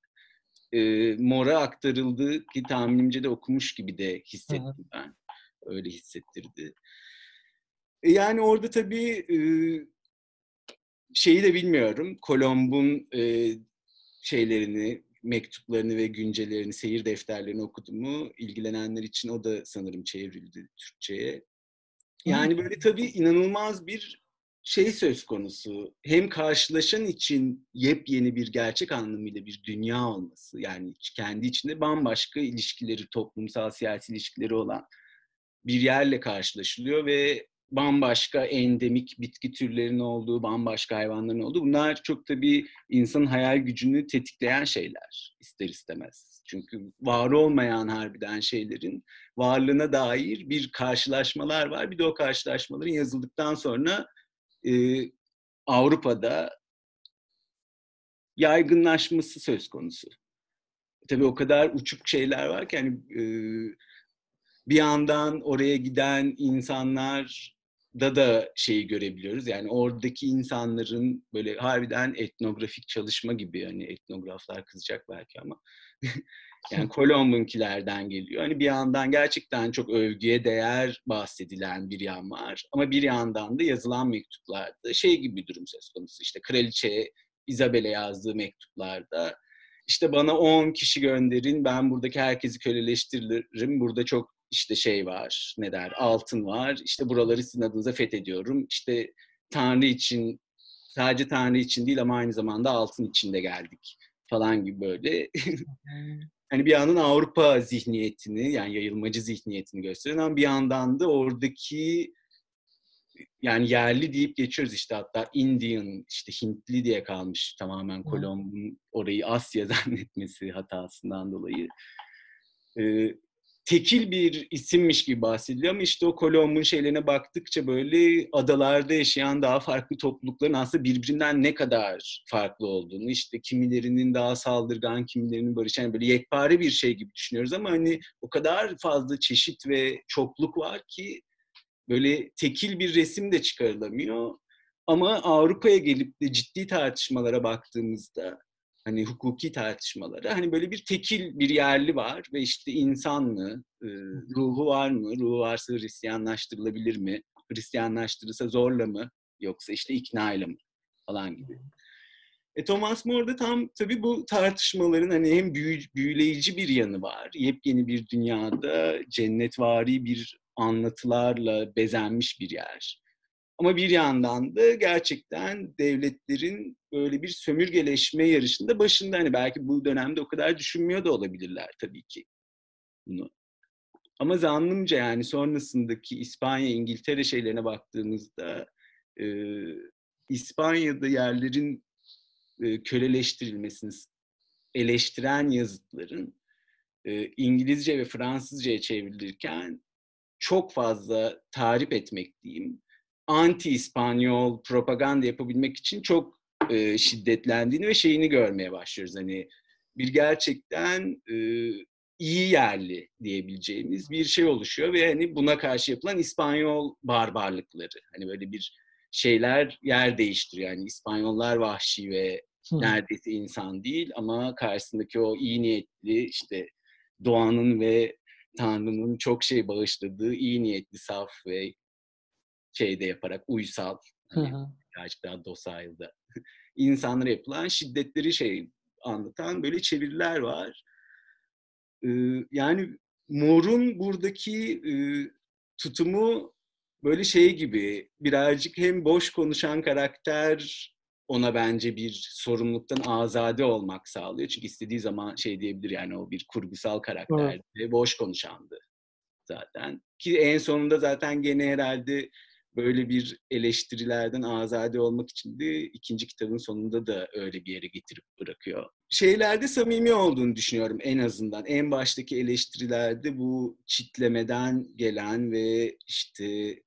e, Mor'a aktarıldığı ki tahminimce de okumuş gibi de hissettim ben. Öyle hissettirdi. E, yani orada tabii e, şeyi de bilmiyorum. Kolomb'un e, şeylerini, mektuplarını ve güncelerini, seyir defterlerini okudum mu? İlgilenenler için o da sanırım çevrildi Türkçe'ye. Yani böyle tabii inanılmaz bir şey söz konusu. Hem karşılaşan için yepyeni bir gerçek anlamıyla bir dünya olması. Yani kendi içinde bambaşka ilişkileri, toplumsal siyasi ilişkileri olan bir yerle karşılaşılıyor ve bambaşka endemik bitki türlerinin olduğu, bambaşka hayvanların olduğu. Bunlar çok tabii insanın hayal gücünü tetikleyen şeyler ister istemez. Çünkü var olmayan harbiden şeylerin varlığına dair bir karşılaşmalar var. Bir de o karşılaşmaların yazıldıktan sonra e, Avrupa'da yaygınlaşması söz konusu. Tabii o kadar uçuk şeyler var ki hani e, bir yandan oraya giden insanlar da da şeyi görebiliyoruz. Yani oradaki insanların böyle harbiden etnografik çalışma gibi hani etnograflar kızacak belki ama yani Kolomb'unkilerden geliyor. Hani bir yandan gerçekten çok övgüye değer bahsedilen bir yan var. Ama bir yandan da yazılan mektuplarda şey gibi bir durum söz konusu. İşte kraliçe Isabel'e yazdığı mektuplarda işte bana 10 kişi gönderin ben buradaki herkesi köleleştiririm. Burada çok işte şey var ne der altın var. İşte buraları sizin adınıza fethediyorum. İşte Tanrı için sadece Tanrı için değil ama aynı zamanda altın için de geldik falan gibi böyle. hani bir yandan Avrupa zihniyetini yani yayılmacı zihniyetini gösteren ama bir yandan da oradaki yani yerli deyip geçiyoruz işte hatta Indian işte Hintli diye kalmış tamamen Kolomb'un orayı Asya zannetmesi hatasından dolayı. Ee, tekil bir isimmiş gibi bahsediliyor ama işte o Kolomb'un şeylerine baktıkça böyle adalarda yaşayan daha farklı toplulukların aslında birbirinden ne kadar farklı olduğunu işte kimilerinin daha saldırgan, kimilerinin barışan yani böyle yekpare bir şey gibi düşünüyoruz ama hani o kadar fazla çeşit ve çokluk var ki böyle tekil bir resim de çıkarılamıyor. Ama Avrupa'ya gelip de ciddi tartışmalara baktığımızda hani hukuki tartışmalara hani böyle bir tekil bir yerli var ve işte insan mı, e, ruhu var mı, ruhu varsa Hristiyanlaştırılabilir mi, Hristiyanlaştırılsa zorla mı yoksa işte ikna ile mi falan gibi. E, Thomas More'da tam tabii bu tartışmaların hani hem büyü, büyüleyici bir yanı var. Yepyeni bir dünyada cennetvari bir anlatılarla bezenmiş bir yer. Ama bir yandan da gerçekten devletlerin böyle bir sömürgeleşme yarışında başında hani belki bu dönemde o kadar düşünmüyor da olabilirler tabii ki bunu. Ama zannımca yani sonrasındaki İspanya, İngiltere şeylerine baktığımızda e, İspanya'da yerlerin e, köleleştirilmesini eleştiren yazıtların e, İngilizce ve Fransızca'ya çevrilirken çok fazla tarif etmek diyeyim anti-İspanyol propaganda yapabilmek için çok e, şiddetlendiğini ve şeyini görmeye başlıyoruz. Hani bir gerçekten e, iyi yerli diyebileceğimiz bir şey oluşuyor ve hani buna karşı yapılan İspanyol barbarlıkları. Hani böyle bir şeyler yer değiştiriyor. Yani İspanyollar vahşi ve neredeyse insan değil ama karşısındaki o iyi niyetli işte doğanın ve Tanrı'nın çok şey bağışladığı iyi niyetli, saf ve şeyde yaparak uysal, hani birazcık daha dosailda insanlara yapılan şiddetleri şey anlatan böyle çeviriler var. Ee, yani Mor'un buradaki e, tutumu böyle şey gibi birazcık hem boş konuşan karakter ona bence bir sorumluluktan azade olmak sağlıyor. Çünkü istediği zaman şey diyebilir yani o bir kurgusal karakterdi. Evet. Boş konuşandı zaten. Ki en sonunda zaten gene herhalde böyle bir eleştirilerden azade olmak için de ikinci kitabın sonunda da öyle bir yere getirip bırakıyor. Şeylerde samimi olduğunu düşünüyorum en azından. En baştaki eleştirilerde bu çitlemeden gelen ve işte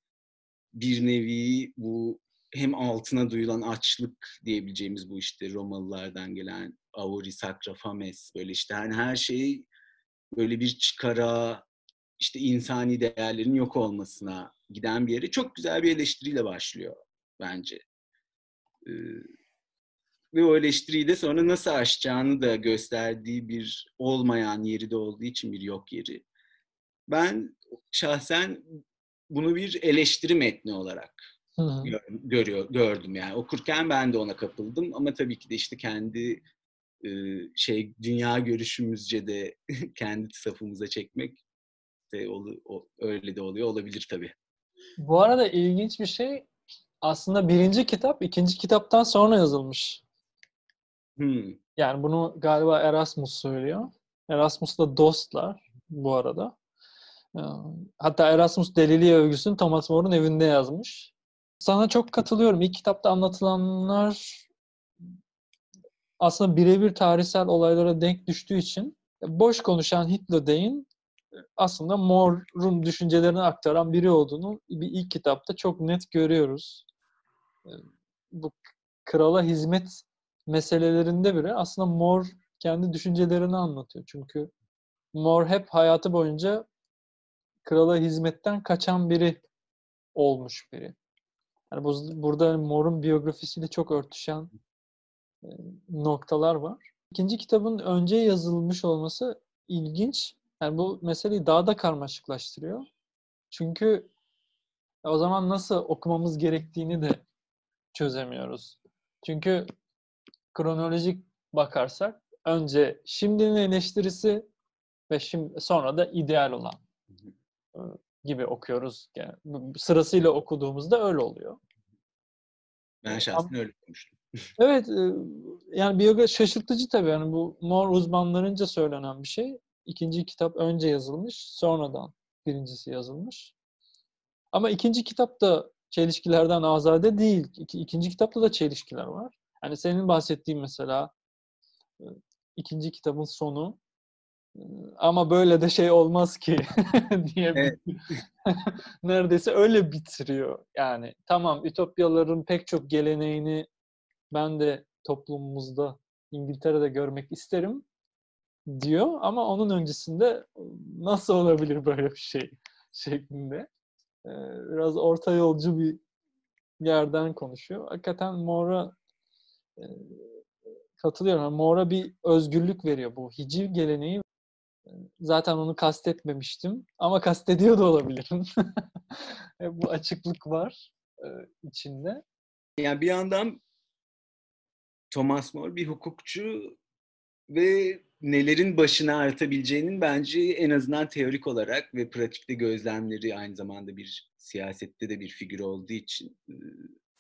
bir nevi bu hem altına duyulan açlık diyebileceğimiz bu işte Romalılardan gelen auri sacra fames böyle işte hani her şey böyle bir çıkara işte insani değerlerin yok olmasına giden bir yere çok güzel bir eleştiriyle başlıyor bence. Ee, ve o eleştiriyi de sonra nasıl aşacağını da gösterdiği bir olmayan yeri de olduğu için bir yok yeri. Ben şahsen bunu bir eleştiri metni olarak Gör, görüyor gördüm yani okurken ben de ona kapıldım ama tabii ki de işte kendi e, şey dünya görüşümüzce de kendi safımıza çekmek de olu, o, öyle de oluyor olabilir tabii. Bu arada ilginç bir şey aslında birinci kitap ikinci kitaptan sonra yazılmış. Hmm. Yani bunu galiba Erasmus söylüyor. Erasmus da dostlar bu arada. Hatta Erasmus deliliği övgüsünü Thomas More'un evinde yazmış. Sana çok katılıyorum. İlk kitapta anlatılanlar aslında birebir tarihsel olaylara denk düştüğü için boş konuşan Hitler'deyin aslında More'un düşüncelerini aktaran biri olduğunu bir ilk kitapta çok net görüyoruz. Bu krala hizmet meselelerinde bile aslında More kendi düşüncelerini anlatıyor. Çünkü More hep hayatı boyunca krala hizmetten kaçan biri olmuş biri. Yani bu, burada More'un biyografisiyle çok örtüşen e, noktalar var. İkinci kitabın önce yazılmış olması ilginç. Yani bu meseleyi daha da karmaşıklaştırıyor. Çünkü o zaman nasıl okumamız gerektiğini de çözemiyoruz. Çünkü kronolojik bakarsak önce şimdinin eleştirisi ve şimdi sonra da ideal olan gibi okuyoruz. Yani sırasıyla okuduğumuzda öyle oluyor. Ben şahsen öyle okumuştum. Evet, yani biyografi şaşırtıcı tabii. Yani bu mor uzmanlarınca söylenen bir şey. İkinci kitap önce yazılmış, sonradan birincisi yazılmış. Ama ikinci kitap da çelişkilerden azade değil. İki, ikinci kitapta da çelişkiler var. Yani senin bahsettiğin mesela e, ikinci kitabın sonu e, ama böyle de şey olmaz ki diye evet. neredeyse öyle bitiriyor. Yani tamam Ütopyaların pek çok geleneğini ben de toplumumuzda İngiltere'de görmek isterim diyor ama onun öncesinde nasıl olabilir böyle bir şey şeklinde biraz orta yolcu bir yerden konuşuyor. Hakikaten More'a katılıyorum. More'a bir özgürlük veriyor bu hiciv geleneği. Zaten onu kastetmemiştim ama kastediyor da olabilirim. bu açıklık var içinde. Yani bir yandan Thomas More bir hukukçu ve nelerin başına artabileceğinin bence en azından teorik olarak ve pratikte gözlemleri aynı zamanda bir siyasette de bir figür olduğu için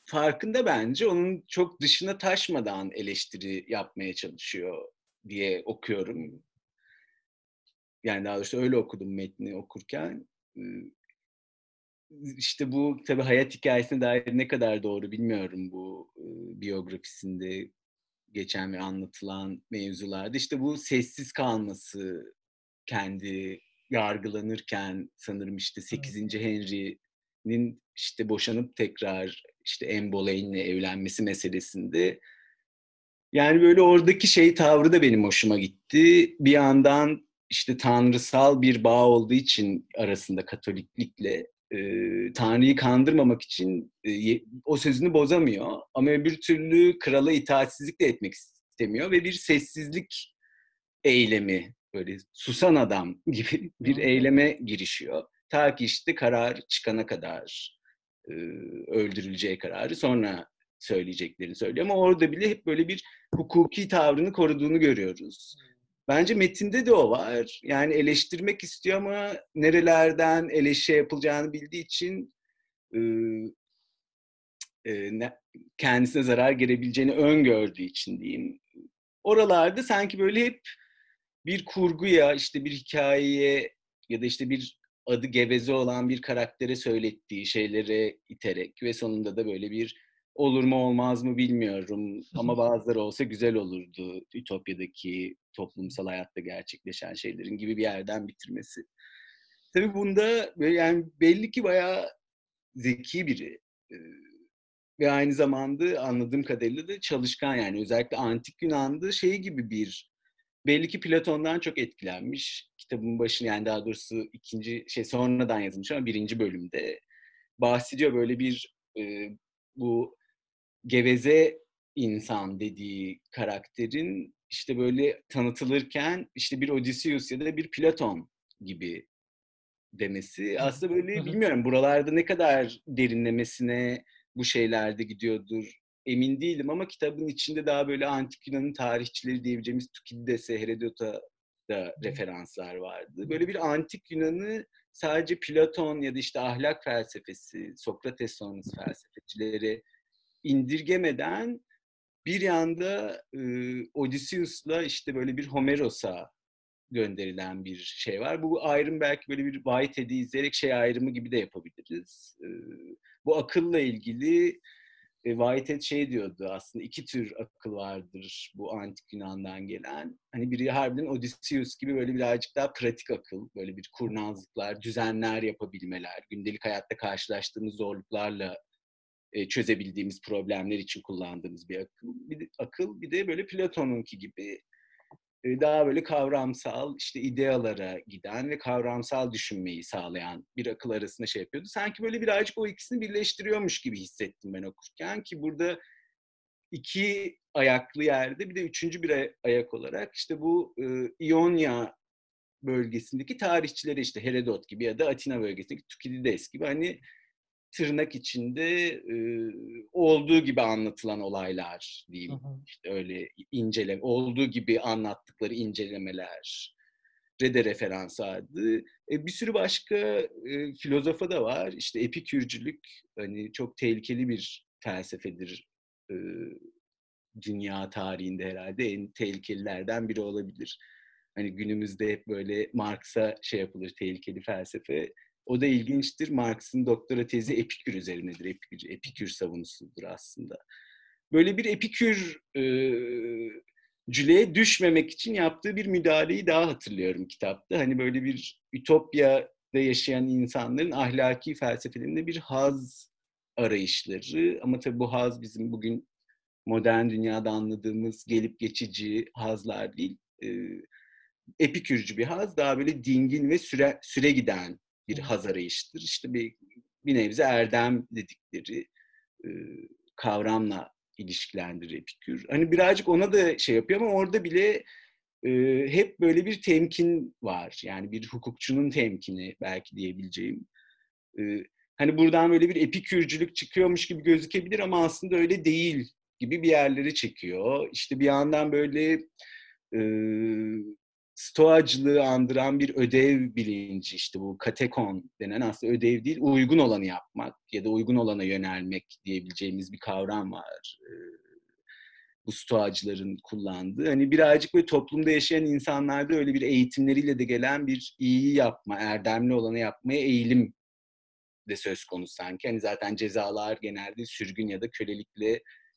farkında bence onun çok dışına taşmadan eleştiri yapmaya çalışıyor diye okuyorum. Yani daha doğrusu öyle okudum metni okurken. İşte bu tabii hayat hikayesine dair ne kadar doğru bilmiyorum bu biyografisinde geçen ve anlatılan mevzularda işte bu sessiz kalması kendi yargılanırken sanırım işte 8. Henry'nin işte boşanıp tekrar işte Anne Boleyn'le evlenmesi meselesinde yani böyle oradaki şey tavrı da benim hoşuma gitti. Bir yandan işte tanrısal bir bağ olduğu için arasında Katoliklikle e, Tanrı'yı kandırmamak için e, o sözünü bozamıyor. Ama bir türlü krala itaatsizlik de etmek istemiyor ve bir sessizlik eylemi böyle susan adam gibi bir eyleme girişiyor. Ta ki işte karar çıkana kadar e, öldürüleceği kararı sonra söyleyeceklerini söylüyor. Ama orada bile hep böyle bir hukuki tavrını koruduğunu görüyoruz. Bence metinde de o var. Yani eleştirmek istiyor ama nerelerden eleşe yapılacağını bildiği için e, e, ne, kendisine zarar gelebileceğini öngördüğü için diyeyim. Oralarda sanki böyle hep bir kurguya, işte bir hikayeye ya da işte bir adı geveze olan bir karaktere söylettiği şeylere iterek ve sonunda da böyle bir olur mu olmaz mı bilmiyorum ama bazıları olsa güzel olurdu Ütopya'daki toplumsal hayatta gerçekleşen şeylerin gibi bir yerden bitirmesi. Tabii bunda yani belli ki bayağı zeki biri ve aynı zamanda anladığım kadarıyla da çalışkan yani özellikle antik Yunan'da şey gibi bir belli ki Platon'dan çok etkilenmiş. Kitabın başını yani daha doğrusu ikinci şey sonradan yazılmış ama birinci bölümde bahsediyor böyle bir e, bu geveze insan dediği karakterin işte böyle tanıtılırken işte bir Odysseus ya da bir Platon gibi demesi. Aslında böyle bilmiyorum buralarda ne kadar derinlemesine bu şeylerde gidiyordur emin değilim ama kitabın içinde daha böyle antik Yunan'ın tarihçileri diyebileceğimiz Tukidides'e, Herodot'a da referanslar vardı. Böyle bir antik Yunan'ı sadece Platon ya da işte ahlak felsefesi, Sokrates sonrası felsefecileri indirgemeden bir yanda e, Odysseus'la işte böyle bir Homeros'a gönderilen bir şey var. Bu ayrım belki böyle bir Whitehead'i izleyerek şey ayrımı gibi de yapabiliriz. E, bu akılla ilgili e, Whitehead şey diyordu aslında iki tür akıl vardır bu antik Yunan'dan gelen. Hani biri harbiden Odysseus gibi böyle birazcık daha pratik akıl, böyle bir kurnazlıklar, düzenler yapabilmeler, gündelik hayatta karşılaştığımız zorluklarla çözebildiğimiz problemler için kullandığımız bir akıl. Bir de, akıl bir de böyle Platon'unki gibi daha böyle kavramsal işte idealara giden ve kavramsal düşünmeyi sağlayan bir akıl arasında şey yapıyordu. Sanki böyle birazcık o ikisini birleştiriyormuş gibi hissettim ben okurken ki burada iki ayaklı yerde bir de üçüncü bir ayak olarak işte bu e, İonya bölgesindeki tarihçileri işte Herodot gibi ya da Atina bölgesindeki Tukidides gibi hani tırnak içinde e, olduğu gibi anlatılan olaylar diyeyim. Hı hı. İşte öyle incele olduğu gibi anlattıkları incelemeler de referans aldı. E, bir sürü başka e, filozofa da var. İşte epikürcülük hani çok tehlikeli bir felsefedir. E, dünya tarihinde herhalde en tehlikelilerden biri olabilir. Hani günümüzde hep böyle Marx'a şey yapılır tehlikeli felsefe. O da ilginçtir. Marx'ın doktora tezi Epikür üzerinedir. Epikür, Epikür savunusudur aslında. Böyle bir Epikür e, cüleye düşmemek için yaptığı bir müdahaleyi daha hatırlıyorum kitapta. Hani böyle bir ütopyada yaşayan insanların ahlaki felsefelerinde bir haz arayışları ama tabii bu haz bizim bugün modern dünyada anladığımız gelip geçici hazlar değil. E, epikürcü bir haz daha böyle dingin ve süre, süre giden bir haz arayıştır. İşte bir, bir nebze erdem dedikleri e, kavramla ilişkilendirir Epikür. Hani birazcık ona da şey yapıyor ama orada bile e, hep böyle bir temkin var. Yani bir hukukçunun temkini belki diyebileceğim. E, hani buradan böyle bir epikürcülük çıkıyormuş gibi gözükebilir ama aslında öyle değil gibi bir yerleri çekiyor. İşte bir yandan böyle e, stoacılığı andıran bir ödev bilinci işte bu katekon denen aslında ödev değil uygun olanı yapmak ya da uygun olana yönelmek diyebileceğimiz bir kavram var. E, bu stoacıların kullandığı. Hani birazcık böyle toplumda yaşayan insanlarda öyle bir eğitimleriyle de gelen bir iyi yapma, erdemli olanı yapmaya eğilim de söz konusu sanki. Hani zaten cezalar genelde sürgün ya da kölelikle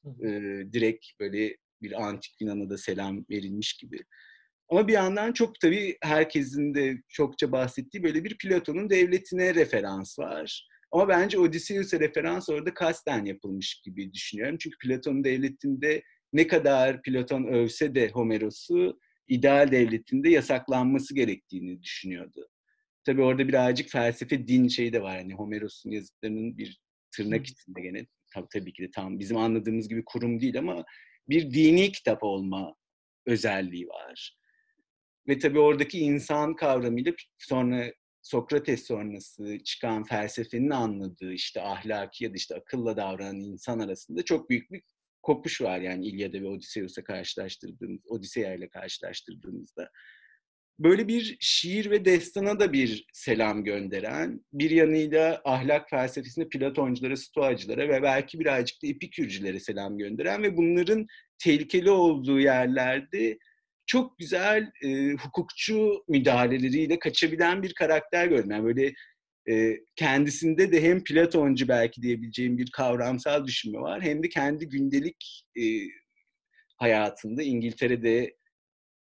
e, direkt böyle bir antik Yunan'a da selam verilmiş gibi. Ama bir yandan çok tabii herkesin de çokça bahsettiği böyle bir Platon'un devletine referans var. Ama bence Odysseus'a referans orada kasten yapılmış gibi düşünüyorum. Çünkü Platon'un devletinde ne kadar Platon övse de Homeros'u ideal devletinde yasaklanması gerektiğini düşünüyordu. Tabii orada birazcık felsefe, din şeyi de var. Yani Homeros'un yazıtlarının bir tırnak içinde gene tabii, tabii ki de tam bizim anladığımız gibi kurum değil ama bir dini kitap olma özelliği var. Ve tabii oradaki insan kavramıyla sonra Sokrates sonrası çıkan felsefenin anladığı işte ahlaki ya da işte akılla davranan insan arasında çok büyük bir kopuş var yani İlyada ve Odysseus'a karşılaştırdığımız, Odisea ile karşılaştırdığımızda. Böyle bir şiir ve destana da bir selam gönderen, bir yanıyla ahlak felsefesinde Platonculara, Stoacılara ve belki birazcık da Epikürcülere selam gönderen ve bunların tehlikeli olduğu yerlerde çok güzel e, hukukçu müdahaleleriyle kaçabilen bir karakter gördüm. Yani böyle e, kendisinde de hem Platoncu belki diyebileceğim bir kavramsal düşünme var hem de kendi gündelik e, hayatında İngiltere'de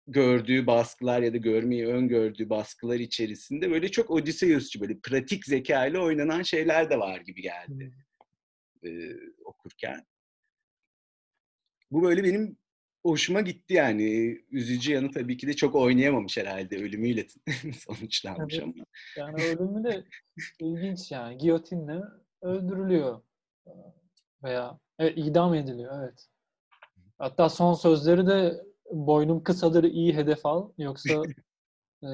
gördüğü baskılar ya da görmeyi öngördüğü baskılar içerisinde böyle çok Odysseus'cu böyle pratik zeka ile oynanan şeyler de var gibi geldi e, okurken. Bu böyle benim hoşuma gitti yani. Üzücü yanı tabii ki de çok oynayamamış herhalde. Ölümüyle sonuçlanmış ama. Yani ölümü de ilginç yani. Giyotinle öldürülüyor. Veya evet, idam ediliyor evet. Hatta son sözleri de boynum kısadır iyi hedef al yoksa e,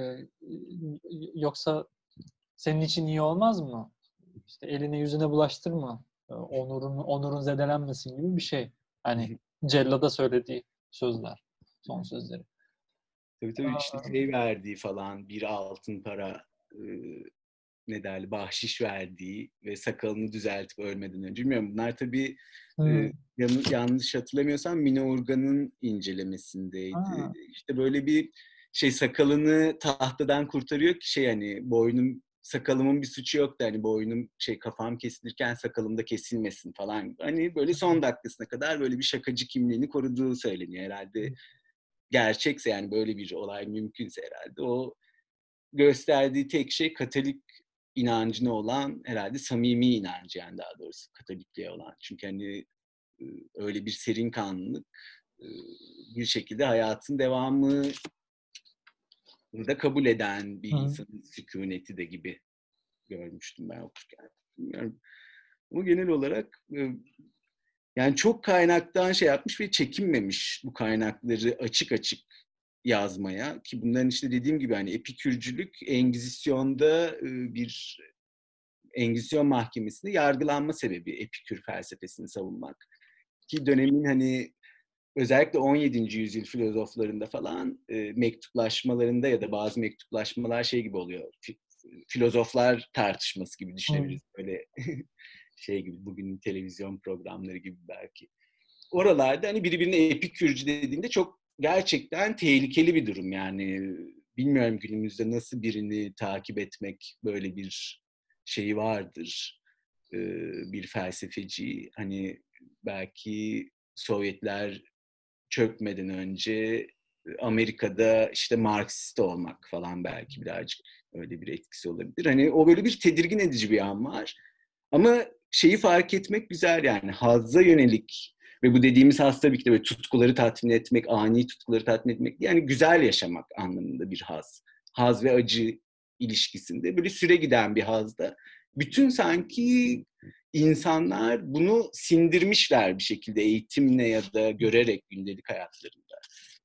yoksa senin için iyi olmaz mı? İşte elini yüzüne bulaştırma. Onurun onurun zedelenmesin gibi bir şey. Hani Cella'da söylediği sözler. Son sözleri. Tabii tabii işte şey verdiği falan bir altın para e, ne derli bahşiş verdiği ve sakalını düzeltip ölmeden önce. Bilmiyorum bunlar tabii hmm. e, yan, yanlış hatırlamıyorsam Mine Urgan'ın incelemesindeydi. Aa. İşte böyle bir şey sakalını tahtadan kurtarıyor ki şey hani boynum sakalımın bir suçu yok da hani boynum şey kafam kesilirken sakalım da kesilmesin falan. Hani böyle son dakikasına kadar böyle bir şakacı kimliğini koruduğu söyleniyor herhalde. Gerçekse yani böyle bir olay mümkünse herhalde o gösterdiği tek şey Katolik inancına olan herhalde samimi inancı yani daha doğrusu Katolikliğe olan. Çünkü hani öyle bir serin kanlılık bir şekilde hayatın devamı da kabul eden bir Hı. insanın sükuneti de gibi görmüştüm ben okurken. Bilmiyorum. Ama genel olarak yani çok kaynaktan şey yapmış ve çekinmemiş bu kaynakları açık açık yazmaya ki bunların işte dediğim gibi hani epikürcülük Engizisyon'da bir Engizisyon Mahkemesi'nde yargılanma sebebi Epikür felsefesini savunmak. Ki dönemin hani özellikle 17. yüzyıl filozoflarında falan e, mektuplaşmalarında ya da bazı mektuplaşmalar şey gibi oluyor. filozoflar tartışması gibi düşünebiliriz. Hmm. Böyle şey gibi bugün televizyon programları gibi belki. Oralarda hani biri birine epikürcü dediğinde çok gerçekten tehlikeli bir durum yani. Bilmiyorum günümüzde nasıl birini takip etmek böyle bir şeyi vardır. Ee, bir felsefeci hani belki Sovyetler çökmeden önce Amerika'da işte Marksist olmak falan belki birazcık öyle bir etkisi olabilir. Hani o böyle bir tedirgin edici bir an var. Ama şeyi fark etmek güzel yani hazza yönelik ve bu dediğimiz haz tabii ki de böyle tutkuları tatmin etmek, ani tutkuları tatmin etmek yani güzel yaşamak anlamında bir haz. Haz ve acı ilişkisinde böyle süre giden bir hazda bütün sanki insanlar bunu sindirmişler bir şekilde eğitimle ya da görerek gündelik hayatlarında.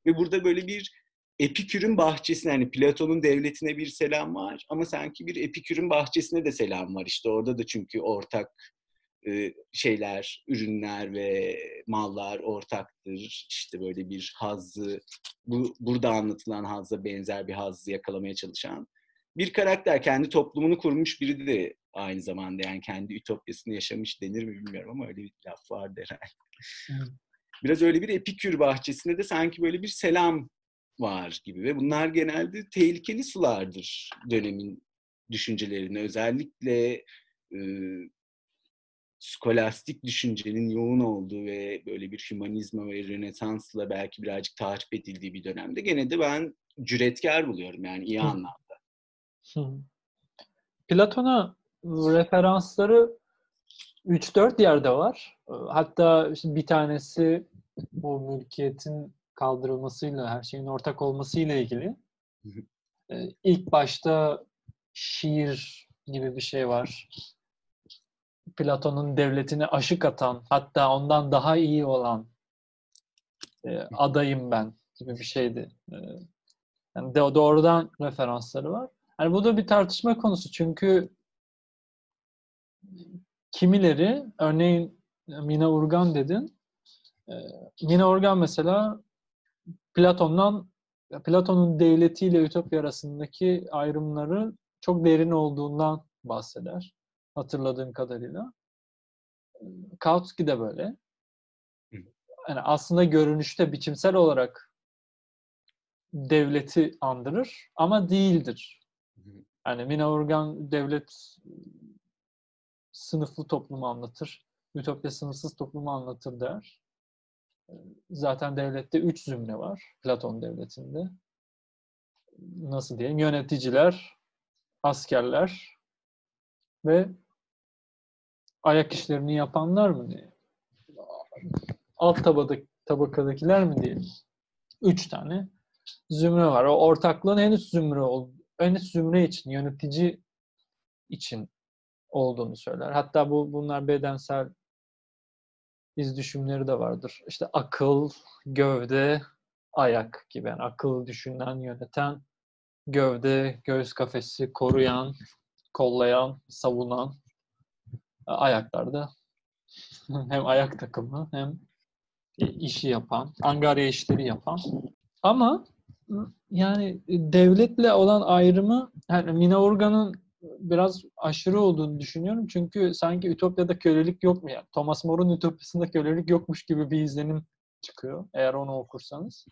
Ve burada böyle bir Epikür'ün bahçesine yani Platon'un devletine bir selam var ama sanki bir Epikür'ün bahçesine de selam var. İşte orada da çünkü ortak e, şeyler, ürünler ve mallar ortaktır. İşte böyle bir hazzı, bu burada anlatılan hazza benzer bir hazzı yakalamaya çalışan bir karakter. Kendi toplumunu kurmuş biri de aynı zamanda yani kendi ütopyasını yaşamış denir mi bilmiyorum ama öyle bir laf var herhalde. Biraz öyle bir epikür bahçesinde de sanki böyle bir selam var gibi ve bunlar genelde tehlikeli sulardır dönemin düşüncelerine. Özellikle e, skolastik düşüncenin yoğun olduğu ve böyle bir hümanizma ve rönesansla belki birazcık tahrip edildiği bir dönemde gene de ben cüretkar buluyorum yani iyi anlamda. Platon'a referansları 3-4 yerde var. Hatta işte bir tanesi bu mülkiyetin kaldırılmasıyla, her şeyin ortak olmasıyla ilgili. Ee, ilk başta şiir gibi bir şey var. Platon'un devletine aşık atan, hatta ondan daha iyi olan e, adayım ben gibi bir şeydi. E, yani de, doğrudan referansları var. Yani bu da bir tartışma konusu çünkü kimileri, örneğin Mina Urgan dedin, e, Mina Urgan mesela Platon'dan Platon'un devletiyle Ütopya arasındaki ayrımları çok derin olduğundan bahseder hatırladığım kadarıyla. Kautsky de böyle. Yani aslında görünüşte biçimsel olarak devleti andırır ama değildir. Yani Mina Organ devlet sınıflı toplumu anlatır. Ütopya sınıfsız toplumu anlatır der. Zaten devlette üç zümre var. Platon devletinde. Nasıl diyeyim? Yöneticiler, askerler ve ayak işlerini yapanlar mı diye. Alt tabada, tabakadakiler mi diyelim. Üç tane zümre var. O ortaklığın en üst zümre en üst zümre için, yönetici için olduğunu söyler. Hatta bu bunlar bedensel iz düşümleri de vardır. İşte akıl, gövde, ayak gibi. Yani akıl düşünen, yöneten, gövde, göğüs kafesi koruyan, kollayan, savunan ayaklarda hem ayak takımı hem işi yapan, angarya işleri yapan. Ama yani devletle olan ayrımı yani Mina Organ'ın biraz aşırı olduğunu düşünüyorum. Çünkü sanki Ütopya'da kölelik yok mu? Yani Thomas More'un Ütopya'sında kölelik yokmuş gibi bir izlenim çıkıyor eğer onu okursanız.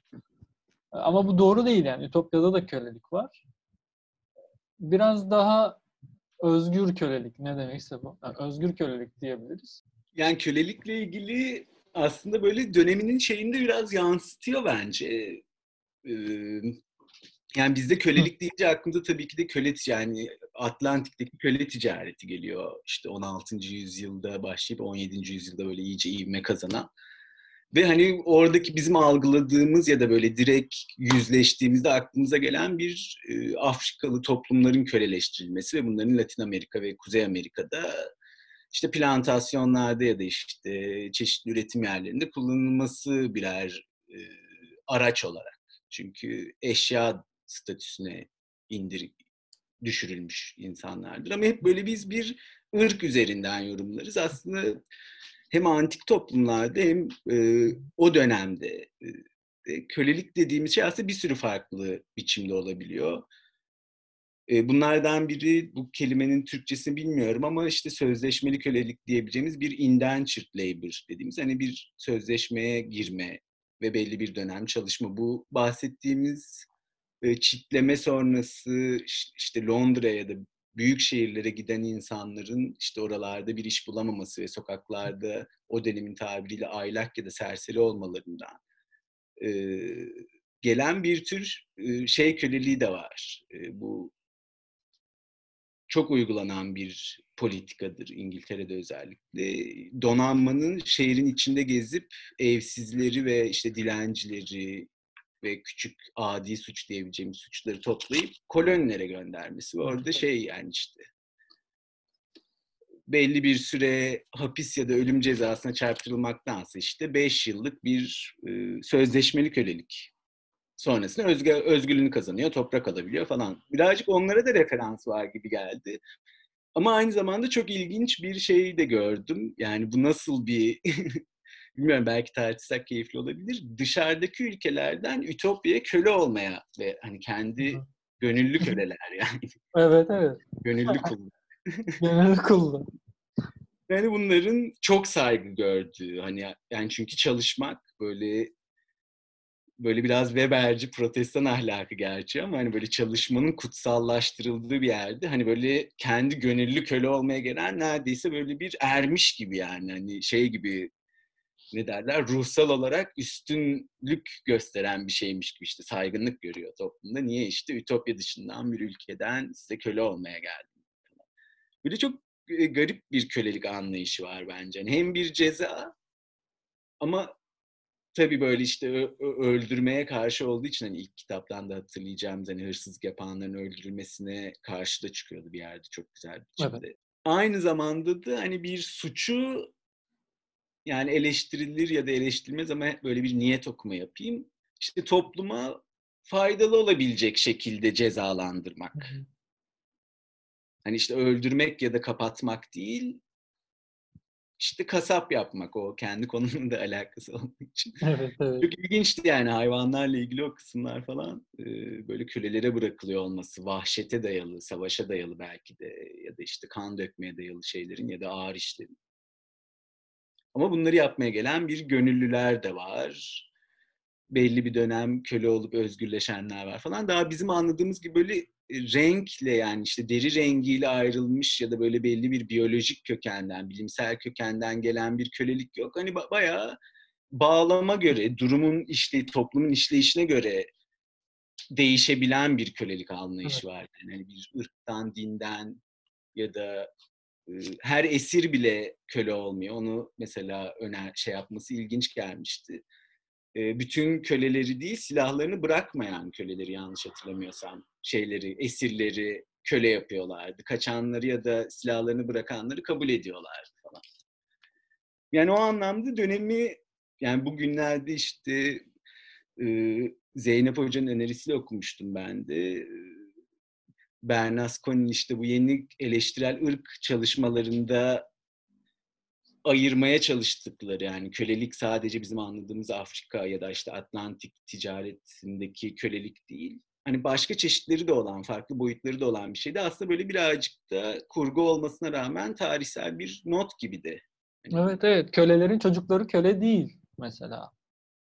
Ama bu doğru değil yani. Ütopya'da da kölelik var. Biraz daha özgür kölelik ne demekse bu. Yani özgür kölelik diyebiliriz. Yani kölelikle ilgili aslında böyle döneminin şeyinde biraz yansıtıyor bence. Ee, yani bizde kölelik deyince aklımıza tabii ki de köle yani Atlantik'teki köle ticareti geliyor. İşte 16. yüzyılda başlayıp 17. yüzyılda böyle iyice ivme kazanan. Ve hani oradaki bizim algıladığımız ya da böyle direkt yüzleştiğimizde aklımıza gelen bir e, Afrikalı toplumların köleleştirilmesi ve bunların Latin Amerika ve Kuzey Amerika'da işte plantasyonlarda ya da işte çeşitli üretim yerlerinde kullanılması birer e, araç olarak. Çünkü eşya statüsüne indir düşürülmüş insanlardır. Ama hep böyle biz bir ırk üzerinden yorumlarız. Aslında hem antik toplumlarda hem e, o dönemde e, kölelik dediğimiz şey aslında bir sürü farklı biçimde olabiliyor. E, bunlardan biri bu kelimenin Türkçesini bilmiyorum ama işte sözleşmeli kölelik diyebileceğimiz bir indentured labor dediğimiz hani bir sözleşmeye girme ve belli bir dönem çalışma. Bu bahsettiğimiz çitleme sonrası işte Londra'ya ya da büyük şehirlere giden insanların işte oralarda bir iş bulamaması ve sokaklarda o dönemin tabiriyle aylak ya da serseri olmalarından gelen bir tür şey köleliği de var. Bu çok uygulanan bir politikadır İngiltere'de özellikle. Donanmanın şehrin içinde gezip evsizleri ve işte dilencileri ve küçük adi suç diyebileceğimiz suçları toplayıp kolonilere göndermesi. Orada şey yani işte belli bir süre hapis ya da ölüm cezasına çarptırılmaktansa işte 5 yıllık bir e, sözleşmeli kölelik. Sonrasında özgür, özgürlüğünü kazanıyor, toprak alabiliyor falan. Birazcık onlara da referans var gibi geldi. Ama aynı zamanda çok ilginç bir şey de gördüm. Yani bu nasıl bir bilmiyorum belki tartışsak keyifli olabilir. Dışarıdaki ülkelerden Ütopya'ya köle olmaya ve hani kendi gönüllü köleler yani. Evet evet. gönüllü kullar. gönüllü kullar. Yani bunların çok saygı gördüğü hani yani çünkü çalışmak böyle böyle biraz Weberci protestan ahlakı gerçi ama hani böyle çalışmanın kutsallaştırıldığı bir yerde hani böyle kendi gönüllü köle olmaya gelen neredeyse böyle bir ermiş gibi yani hani şey gibi ne derler ruhsal olarak üstünlük gösteren bir şeymiş gibi işte saygınlık görüyor toplumda. Niye işte Ütopya dışından bir ülkeden size köle olmaya geldim. Böyle çok e, garip bir kölelik anlayışı var bence. Yani hem bir ceza ama tabii böyle işte öldürmeye karşı olduğu için hani ilk kitaptan da hatırlayacağımız hani hırsızlık yapanların öldürülmesine karşı da çıkıyordu bir yerde çok güzel bir biçimde. Evet. Aynı zamanda da hani bir suçu yani eleştirilir ya da eleştirilmez ama böyle bir niyet okuma yapayım. İşte topluma faydalı olabilecek şekilde cezalandırmak. Hı hı. Hani işte öldürmek ya da kapatmak değil, işte kasap yapmak o kendi konunun da alakası olduğu için. Evet, evet. Çok ilginçti yani hayvanlarla ilgili o kısımlar falan böyle kölelere bırakılıyor olması, vahşete dayalı, savaşa dayalı belki de ya da işte kan dökmeye dayalı şeylerin ya da ağır işlerin. Ama bunları yapmaya gelen bir gönüllüler de var. Belli bir dönem köle olup özgürleşenler var falan. Daha bizim anladığımız gibi böyle renkle yani işte deri rengiyle ayrılmış ya da böyle belli bir biyolojik kökenden, bilimsel kökenden gelen bir kölelik yok. Hani bayağı bağlama göre, durumun işte toplumun işleyişine göre değişebilen bir kölelik anlayışı evet. var. Yani hani bir ırktan, dinden ya da her esir bile köle olmuyor. Onu mesela öner şey yapması ilginç gelmişti. Bütün köleleri değil, silahlarını bırakmayan köleleri yanlış hatırlamıyorsam şeyleri, esirleri köle yapıyorlardı. Kaçanları ya da silahlarını bırakanları kabul ediyorlardı falan. Yani o anlamda dönemi yani bugünlerde işte Zeynep Hoca'nın önerisiyle okumuştum ben de. Bernasconi'nin işte bu yeni eleştirel ırk çalışmalarında ayırmaya çalıştıkları yani kölelik sadece bizim anladığımız Afrika ya da işte Atlantik ticaretindeki kölelik değil. Hani başka çeşitleri de olan, farklı boyutları da olan bir şeydi. Aslında böyle birazcık da kurgu olmasına rağmen tarihsel bir not gibi de. Yani... Evet evet. Kölelerin çocukları köle değil mesela.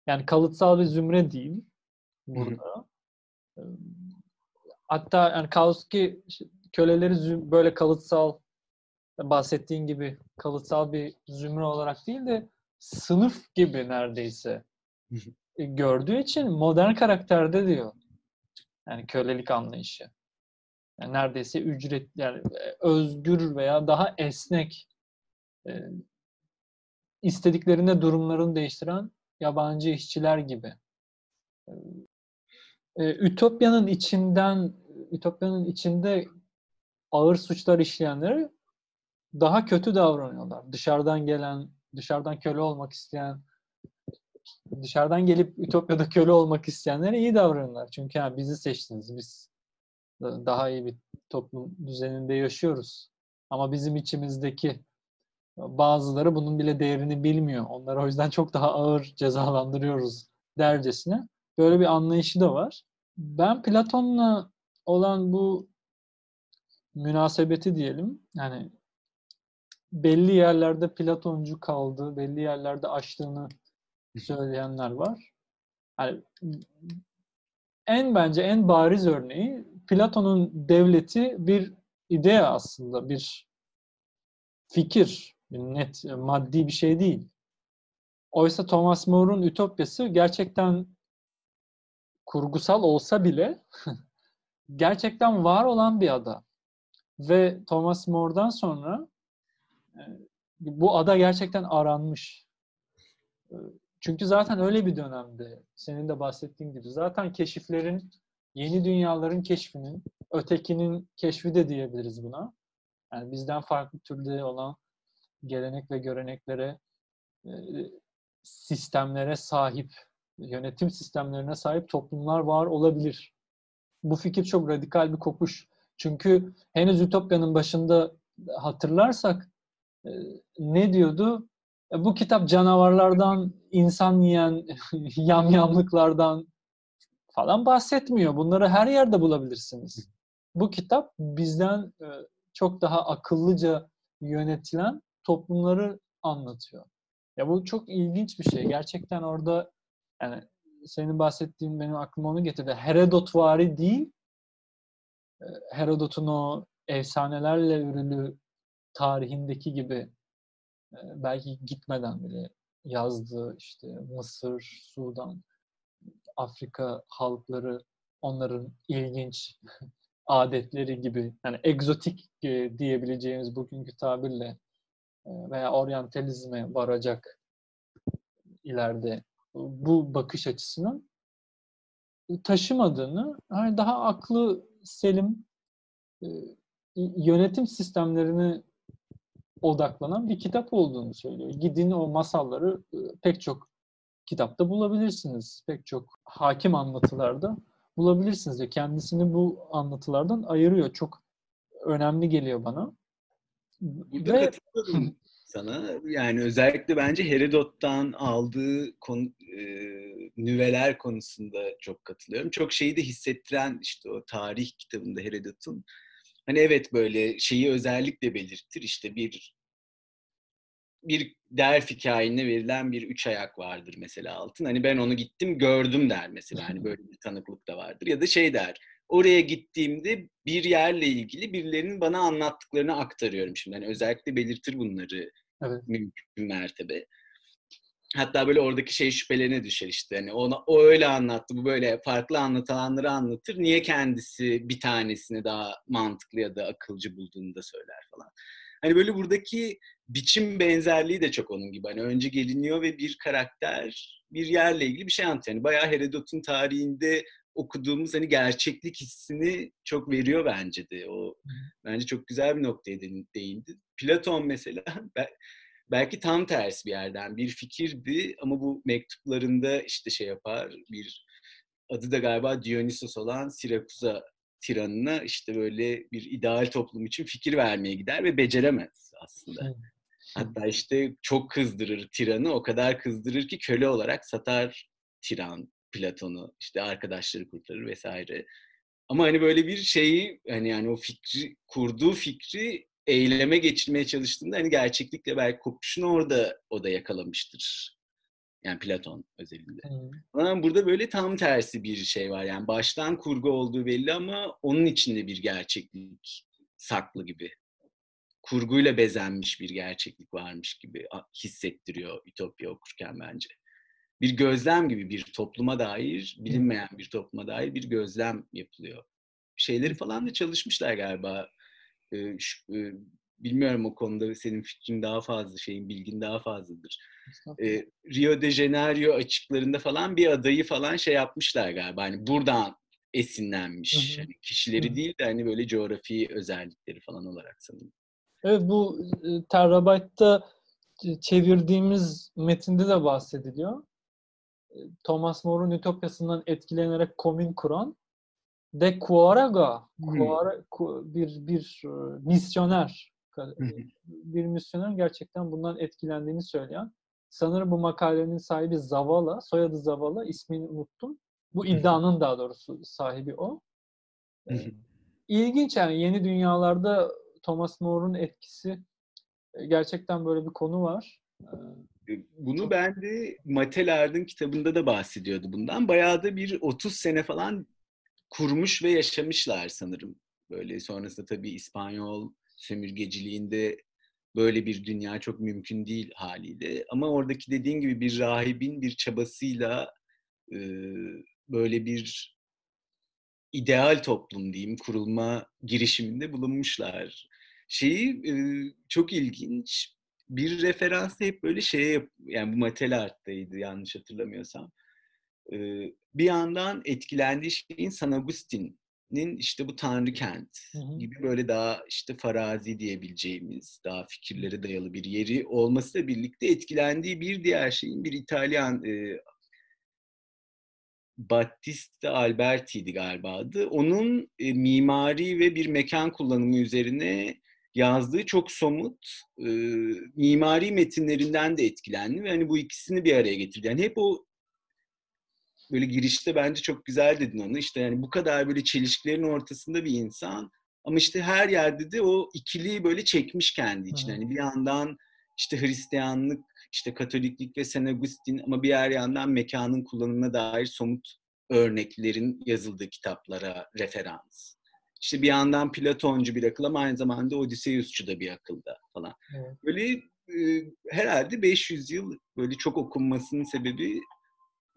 Yani kalıtsal bir zümre değil burada. Hatta yani Kautsky köleleri böyle kalıtsal bahsettiğin gibi kalıtsal bir zümre olarak değil de sınıf gibi neredeyse e, gördüğü için modern karakterde diyor. Yani kölelik anlayışı. Yani neredeyse ücret yani e, özgür veya daha esnek e, istediklerinde durumlarını değiştiren yabancı işçiler gibi. E, Ütopya'nın içinden Ütopya'nın içinde ağır suçlar işleyenleri daha kötü davranıyorlar. Dışarıdan gelen, dışarıdan köle olmak isteyen, dışarıdan gelip Ütopya'da köle olmak isteyenlere iyi davranıyorlar. Çünkü yani bizi seçtiniz, biz daha iyi bir toplum düzeninde yaşıyoruz. Ama bizim içimizdeki bazıları bunun bile değerini bilmiyor. Onları o yüzden çok daha ağır cezalandırıyoruz dercesine. Böyle bir anlayışı da var. Ben Platon'la olan bu münasebeti diyelim. Yani belli yerlerde Platoncu kaldı, belli yerlerde açtığını söyleyenler var. Yani en bence en bariz örneği Platon'un devleti bir idea aslında, bir fikir, bir net maddi bir şey değil. Oysa Thomas More'un Ütopyası gerçekten kurgusal olsa bile gerçekten var olan bir ada. Ve Thomas More'dan sonra e, bu ada gerçekten aranmış. E, çünkü zaten öyle bir dönemde senin de bahsettiğin gibi zaten keşiflerin, yeni dünyaların keşfinin, ötekinin keşfi de diyebiliriz buna. Yani bizden farklı türde olan gelenek ve göreneklere, e, sistemlere sahip, yönetim sistemlerine sahip toplumlar var olabilir. Bu fikir çok radikal bir kopuş. Çünkü henüz Ütopya'nın başında hatırlarsak e, ne diyordu? E, bu kitap canavarlardan, insan yiyen yamyamlıklardan falan bahsetmiyor. Bunları her yerde bulabilirsiniz. Bu kitap bizden e, çok daha akıllıca yönetilen toplumları anlatıyor. Ya bu çok ilginç bir şey. Gerçekten orada yani senin bahsettiğin benim aklıma onu getirdi. Herodotvari değil, Herodot'un o efsanelerle ürülü tarihindeki gibi belki gitmeden bile yazdığı işte Mısır, Sudan, Afrika halkları onların ilginç adetleri gibi yani egzotik diyebileceğimiz bugünkü tabirle veya oryantalizme varacak ileride bu bakış açısının taşımadığını yani daha aklı selim yönetim sistemlerini odaklanan bir kitap olduğunu söylüyor. Gidin o masalları pek çok kitapta bulabilirsiniz. Pek çok hakim anlatılarda bulabilirsiniz. Ve kendisini bu anlatılardan ayırıyor. Çok önemli geliyor bana. Burada Ve... sana. Yani özellikle bence Herodot'tan aldığı konu, e, nüveler konusunda çok katılıyorum. Çok şeyi de hissettiren işte o tarih kitabında Herodot'un hani evet böyle şeyi özellikle belirtir. İşte bir bir Delf hikayene verilen bir üç ayak vardır mesela altın. Hani ben onu gittim gördüm der mesela. Hani böyle bir tanıklık da vardır. Ya da şey der. Oraya gittiğimde bir yerle ilgili birilerinin bana anlattıklarını aktarıyorum şimdi. Hani özellikle belirtir bunları evet. mümkün mertebe. Hatta böyle oradaki şey şüphelerine düşer işte. Hani ona, o öyle anlattı, bu böyle farklı anlatılanları anlatır. Niye kendisi bir tanesini daha mantıklı ya da akılcı bulduğunu da söyler falan. Hani böyle buradaki biçim benzerliği de çok onun gibi. Hani önce geliniyor ve bir karakter bir yerle ilgili bir şey anlatıyor. Yani bayağı Herodot'un tarihinde okuduğumuz hani gerçeklik hissini çok veriyor bence de. O bence çok güzel bir noktaya değindi. Platon mesela belki tam tersi bir yerden bir fikirdi ama bu mektuplarında işte şey yapar bir adı da galiba Dionysos olan Sirakuza tiranına işte böyle bir ideal toplum için fikir vermeye gider ve beceremez aslında. Hatta işte çok kızdırır tiranı, o kadar kızdırır ki köle olarak satar tiran Platon'u, işte arkadaşları kurtarır vesaire. Ama hani böyle bir şeyi hani yani o fikri kurduğu fikri eyleme geçirmeye çalıştığında hani gerçeklikle belki kopuşunu orada o da yakalamıştır. Yani Platon özelinde. Hmm. Ama burada böyle tam tersi bir şey var. Yani baştan kurgu olduğu belli ama onun içinde bir gerçeklik saklı gibi. Kurguyla bezenmiş bir gerçeklik varmış gibi hissettiriyor Ütopya okurken bence. Bir gözlem gibi bir topluma dair, bilinmeyen bir topluma dair bir gözlem yapılıyor. Şeyleri falan da çalışmışlar galiba. Ee, şu, e, bilmiyorum o konuda senin fikrin daha fazla, şeyin bilgin daha fazladır. Ee, Rio de Janeiro açıklarında falan bir adayı falan şey yapmışlar galiba. Hani buradan esinlenmiş. Hı hı. Hani kişileri hı hı. değil de hani böyle coğrafi özellikleri falan olarak sanırım. Evet bu e, Terabyte'da çevirdiğimiz metinde de bahsediliyor. E, Thomas More'un Ütopyasından etkilenerek komün kuran de Quaraga, Quara, bir bir e, misyoner, bir misyoner gerçekten bundan etkilendiğini söyleyen. Sanırım bu makalenin sahibi Zavala, soyadı Zavala, ismini unuttum. Bu iddianın daha doğrusu sahibi o. İlginç yani yeni dünyalarda Thomas More'un etkisi gerçekten böyle bir konu var. Bunu Çok... ben de Matelard'ın kitabında da bahsediyordu bundan. Bayağı da bir 30 sene falan kurmuş ve yaşamışlar sanırım. Böyle sonrasında tabii İspanyol sömürgeciliğinde böyle bir dünya çok mümkün değil haliyle. Ama oradaki dediğin gibi bir rahibin bir çabasıyla e, böyle bir ideal toplum diyeyim kurulma girişiminde bulunmuşlar. Şeyi e, çok ilginç. Bir referans hep böyle şeye yani bu Matelart'taydı yanlış hatırlamıyorsam. Bir yandan etkilendiği şeyin San Agustin'in işte bu Tanrı Kent gibi böyle daha işte farazi diyebileceğimiz, daha fikirlere dayalı bir yeri olmasıyla birlikte etkilendiği bir diğer şeyin bir İtalyan e, Battista Alberti'ydi galiba adı. Onun e, mimari ve bir mekan kullanımı üzerine yazdığı çok somut e, mimari metinlerinden de etkilendi ve hani bu ikisini bir araya getirdi. Yani hep o böyle girişte bence çok güzel dedin onu. İşte yani bu kadar böyle çelişkilerin ortasında bir insan ama işte her yerde de o ikiliyi böyle çekmiş kendi içine. Hani bir yandan işte Hristiyanlık, işte Katoliklik ve Saint Augustin ama bir yer yandan mekanın kullanımına dair somut örneklerin yazıldığı kitaplara referans. İşte bir yandan Platoncu bir akıl ama aynı zamanda Odysseusçu da bir akılda falan. Evet. Böyle e, herhalde 500 yıl böyle çok okunmasının sebebi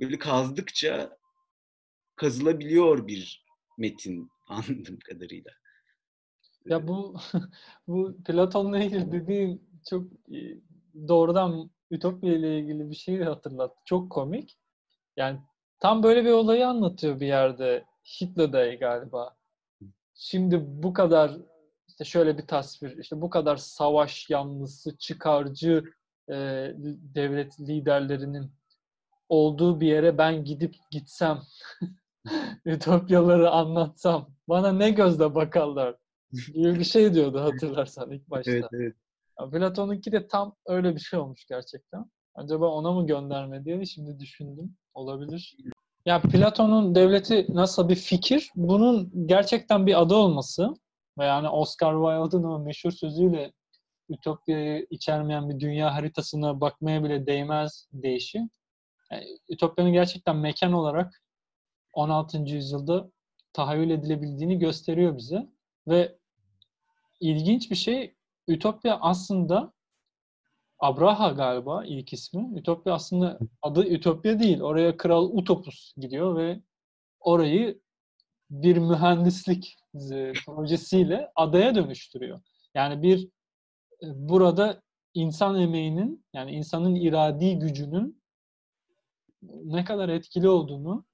böyle kazdıkça kazılabiliyor bir metin anladığım kadarıyla. Ya bu bu Platon'la ilgili dediğin çok e, doğrudan Ütopya ile ilgili bir şey hatırlattı. Çok komik. Yani tam böyle bir olayı anlatıyor bir yerde. Hitler'de galiba. Şimdi bu kadar işte şöyle bir tasvir, işte bu kadar savaş yanlısı, çıkarcı e, devlet liderlerinin olduğu bir yere ben gidip gitsem, Ütopyaları anlatsam, bana ne gözle bakarlar gibi bir şey diyordu hatırlarsan ilk başta. Evet, evet. Platon'unki de tam öyle bir şey olmuş gerçekten. Acaba ona mı gönderme diye şimdi düşündüm. Olabilir. Ya Platon'un devleti nasıl bir fikir? Bunun gerçekten bir adı olması ve yani Oscar Wilde'ın o meşhur sözüyle Ütopya'yı içermeyen bir dünya haritasına bakmaya bile değmez deyişi. Yani Ütopya'nın gerçekten mekan olarak 16. yüzyılda tahayyül edilebildiğini gösteriyor bize. Ve ilginç bir şey Ütopya aslında Abraha galiba ilk ismi. Ütopya aslında adı Ütopya değil. Oraya Kral Utopus gidiyor ve orayı bir mühendislik e, projesiyle adaya dönüştürüyor. Yani bir e, burada insan emeğinin yani insanın iradi gücünün ne kadar etkili olduğunu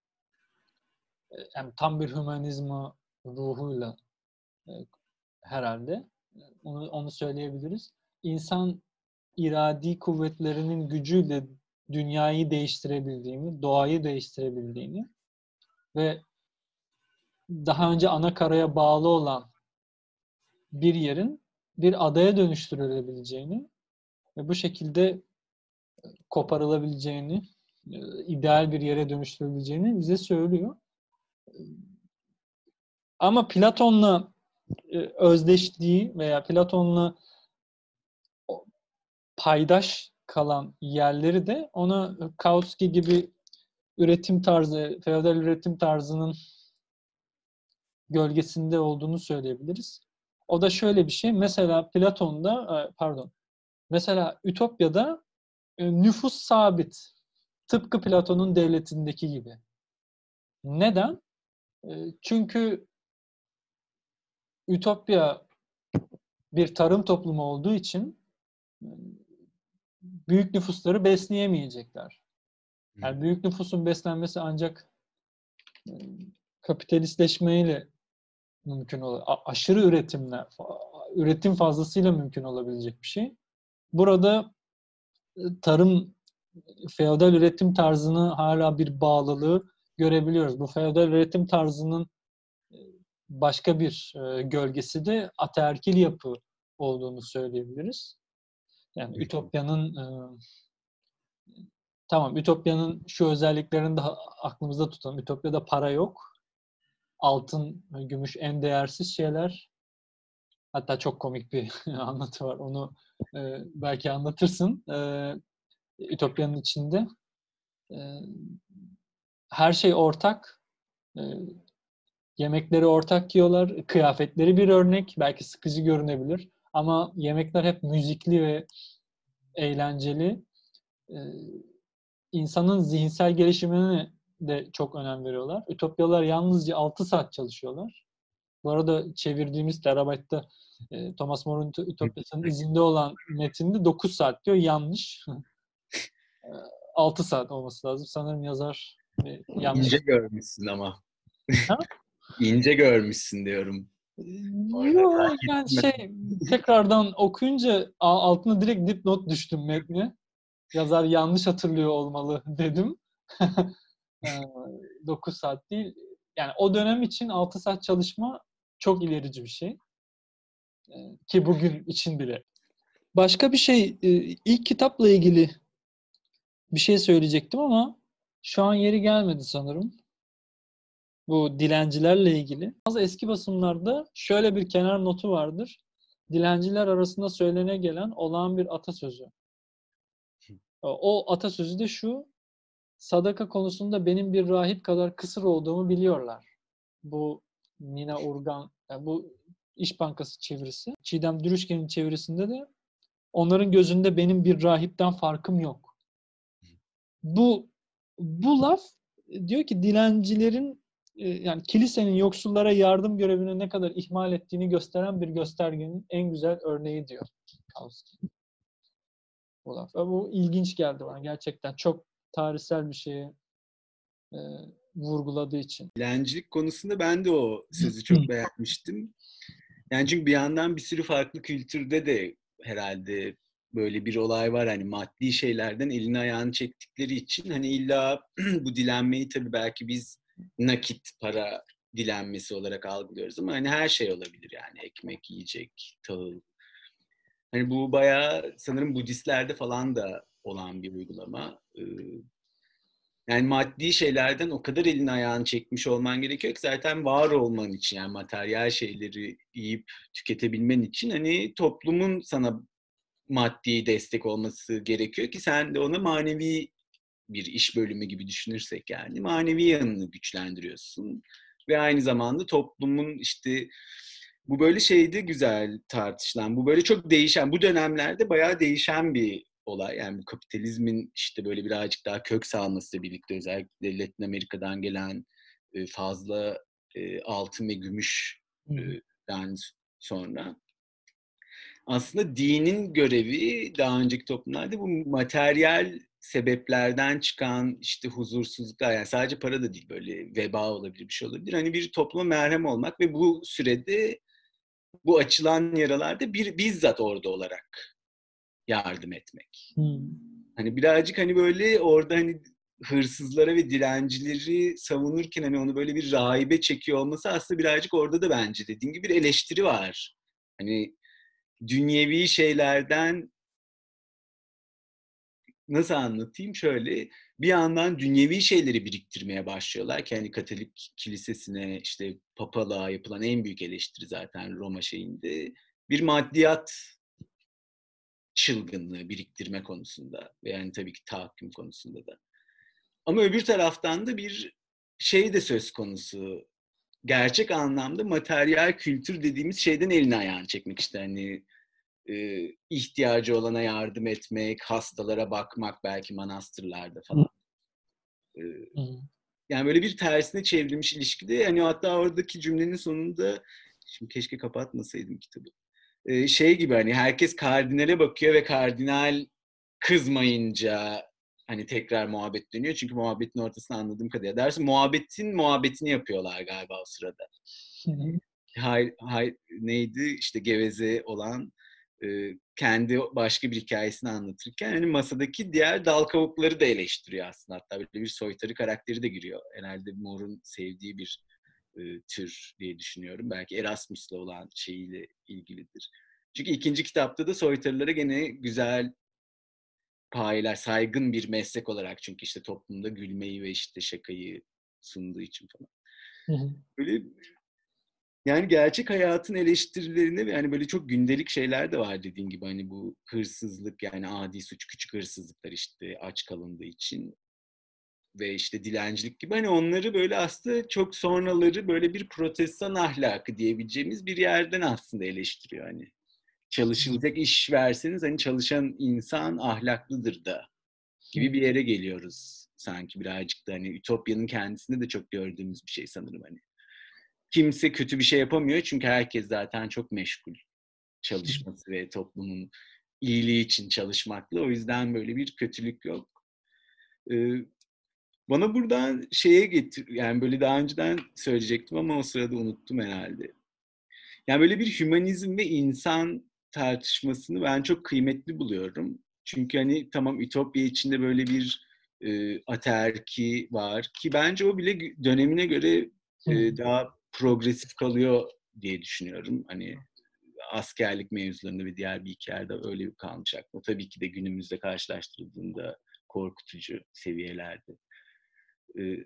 e, yani tam bir hümanizma ruhuyla herhalde onu, onu söyleyebiliriz. İnsan iradi kuvvetlerinin gücüyle dünyayı değiştirebildiğini, doğayı değiştirebildiğini ve daha önce ana karaya bağlı olan bir yerin bir adaya dönüştürülebileceğini ve bu şekilde koparılabileceğini, ideal bir yere dönüştürülebileceğini bize söylüyor. Ama Platon'la e, özdeşliği veya Platon'la paydaş kalan yerleri de ona Kautsky gibi üretim tarzı, feodal üretim tarzının gölgesinde olduğunu söyleyebiliriz. O da şöyle bir şey. Mesela Platon'da, e, pardon, mesela Ütopya'da e, nüfus sabit. Tıpkı Platon'un devletindeki gibi. Neden? Çünkü Ütopya bir tarım toplumu olduğu için büyük nüfusları besleyemeyecekler. Yani büyük nüfusun beslenmesi ancak kapitalistleşmeyle mümkün olur. Aşırı üretimle, üretim fazlasıyla mümkün olabilecek bir şey. Burada tarım, feodal üretim tarzını hala bir bağlılığı görebiliyoruz. Bu feodal üretim tarzının başka bir e, gölgesi de ataerkil yapı olduğunu söyleyebiliriz. Yani Ütopya'nın e, tamam Ütopya'nın şu özelliklerini de aklımızda tutalım. Ütopya'da para yok. Altın, gümüş en değersiz şeyler. Hatta çok komik bir anlatı var. Onu e, belki anlatırsın. E, Ütopya'nın içinde e, her şey ortak. E, yemekleri ortak yiyorlar. Kıyafetleri bir örnek. Belki sıkıcı görünebilir. Ama yemekler hep müzikli ve eğlenceli. E, insanın zihinsel gelişimine de çok önem veriyorlar. Ütopyalılar yalnızca 6 saat çalışıyorlar. Bu arada çevirdiğimiz terabaytta e, Thomas More'un Ütopya'sının izinde olan metinde 9 saat diyor. Yanlış. 6 saat olması lazım. Sanırım yazar yanlış. İnce görmüşsün ama. Ha? İnce görmüşsün diyorum. Yok yani şey tekrardan okuyunca altına direkt dipnot düştüm metni. Yazar yanlış hatırlıyor olmalı dedim. 9 saat değil. Yani o dönem için 6 saat çalışma çok ilerici bir şey. Ki bugün için bile. Başka bir şey, ilk kitapla ilgili bir şey söyleyecektim ama şu an yeri gelmedi sanırım. Bu dilencilerle ilgili. Bazı eski basımlarda şöyle bir kenar notu vardır. Dilenciler arasında söylene gelen olağan bir atasözü. O atasözü de şu. Sadaka konusunda benim bir rahip kadar kısır olduğumu biliyorlar. Bu Nina Urgan, yani bu İş Bankası çevirisi. Çiğdem Dürüşken'in çevirisinde de onların gözünde benim bir rahipten farkım yok. Bu bu laf diyor ki dilencilerin e, yani kilisenin yoksullara yardım görevini ne kadar ihmal ettiğini gösteren bir göstergenin en güzel örneği diyor Kautsky. Bu laf. Bu ilginç geldi bana gerçekten. Çok tarihsel bir şeyi e, vurguladığı için. Dilencilik konusunda ben de o sözü çok beğenmiştim. Yani çünkü bir yandan bir sürü farklı kültürde de herhalde böyle bir olay var hani maddi şeylerden elini ayağını çektikleri için hani illa bu dilenmeyi tabii belki biz nakit para dilenmesi olarak algılıyoruz ama hani her şey olabilir yani ekmek, yiyecek, tahıl. Hani bu bayağı sanırım Budistlerde falan da olan bir uygulama. Yani maddi şeylerden o kadar elini ayağını çekmiş olman gerekiyor ki zaten var olman için yani materyal şeyleri yiyip tüketebilmen için hani toplumun sana maddi destek olması gerekiyor ki sen de ona manevi bir iş bölümü gibi düşünürsek yani manevi yanını güçlendiriyorsun ve aynı zamanda toplumun işte bu böyle şeyde güzel tartışılan, bu böyle çok değişen, bu dönemlerde bayağı değişen bir olay. Yani bu kapitalizmin işte böyle birazcık daha kök salmasıyla birlikte özellikle Latin Amerika'dan gelen fazla altın ve gümüşten sonra aslında dinin görevi daha önceki toplumlarda bu materyal sebeplerden çıkan işte huzursuzluklar yani sadece para da değil böyle veba olabilir bir şey olabilir. Hani bir topluma merhem olmak ve bu sürede bu açılan yaralarda bir bizzat orada olarak yardım etmek. Hmm. Hani birazcık hani böyle orada hani hırsızlara ve dilencileri savunurken hani onu böyle bir rahibe çekiyor olması aslında birazcık orada da bence dediğim gibi bir eleştiri var. Hani dünyevi şeylerden nasıl anlatayım şöyle bir yandan dünyevi şeyleri biriktirmeye başlıyorlar ki hani Katolik kilisesine işte papalığa yapılan en büyük eleştiri zaten Roma şeyinde bir maddiyat çılgınlığı biriktirme konusunda ve yani tabii ki tahakküm konusunda da. Ama öbür taraftan da bir şey de söz konusu. Gerçek anlamda materyal kültür dediğimiz şeyden elini ayağını çekmek işte hani e, ihtiyacı olana yardım etmek, hastalara bakmak belki manastırlarda falan. E, yani böyle bir tersine çevrilmiş ilişkide yani hatta oradaki cümlenin sonunda şimdi keşke kapatmasaydım kitabı. E, şey gibi hani herkes kardinale bakıyor ve kardinal kızmayınca hani tekrar muhabbet dönüyor. Çünkü muhabbetin ortasını anladığım kadarıyla. Dersin muhabbetin muhabbetini yapıyorlar galiba o sırada. Hay, hay, neydi işte geveze olan kendi başka bir hikayesini anlatırken hani masadaki diğer dal kavukları da eleştiriyor aslında. Hatta böyle bir soytarı karakteri de giriyor. Herhalde Moore'un sevdiği bir e, tür diye düşünüyorum. Belki Erasmus'la olan şeyiyle ilgilidir. Çünkü ikinci kitapta da soytarılara gene güzel payeler, saygın bir meslek olarak çünkü işte toplumda gülmeyi ve işte şakayı sunduğu için falan. Böyle yani gerçek hayatın eleştirilerini ve yani böyle çok gündelik şeyler de var dediğin gibi hani bu hırsızlık yani adi suç küçük hırsızlıklar işte aç kalındığı için ve işte dilencilik gibi hani onları böyle aslında çok sonraları böyle bir protestan ahlakı diyebileceğimiz bir yerden aslında eleştiriyor hani. Çalışılacak iş verseniz hani çalışan insan ahlaklıdır da gibi bir yere geliyoruz sanki birazcık da hani Ütopya'nın kendisinde de çok gördüğümüz bir şey sanırım hani. Kimse kötü bir şey yapamıyor çünkü herkes zaten çok meşgul çalışması ve toplumun iyiliği için çalışmakla. O yüzden böyle bir kötülük yok. Ee, bana buradan şeye getir, yani böyle daha önceden söyleyecektim ama o sırada unuttum herhalde. Yani böyle bir hümanizm ve insan tartışmasını ben çok kıymetli buluyorum. Çünkü hani tamam Ütopya içinde böyle bir e, aterki var ki bence o bile dönemine göre e, daha progresif kalıyor diye düşünüyorum. Hani askerlik mevzularında ve diğer bir iki yerde öyle kalmış aklıma. Tabii ki de günümüzde karşılaştırıldığında korkutucu seviyelerde. Ee,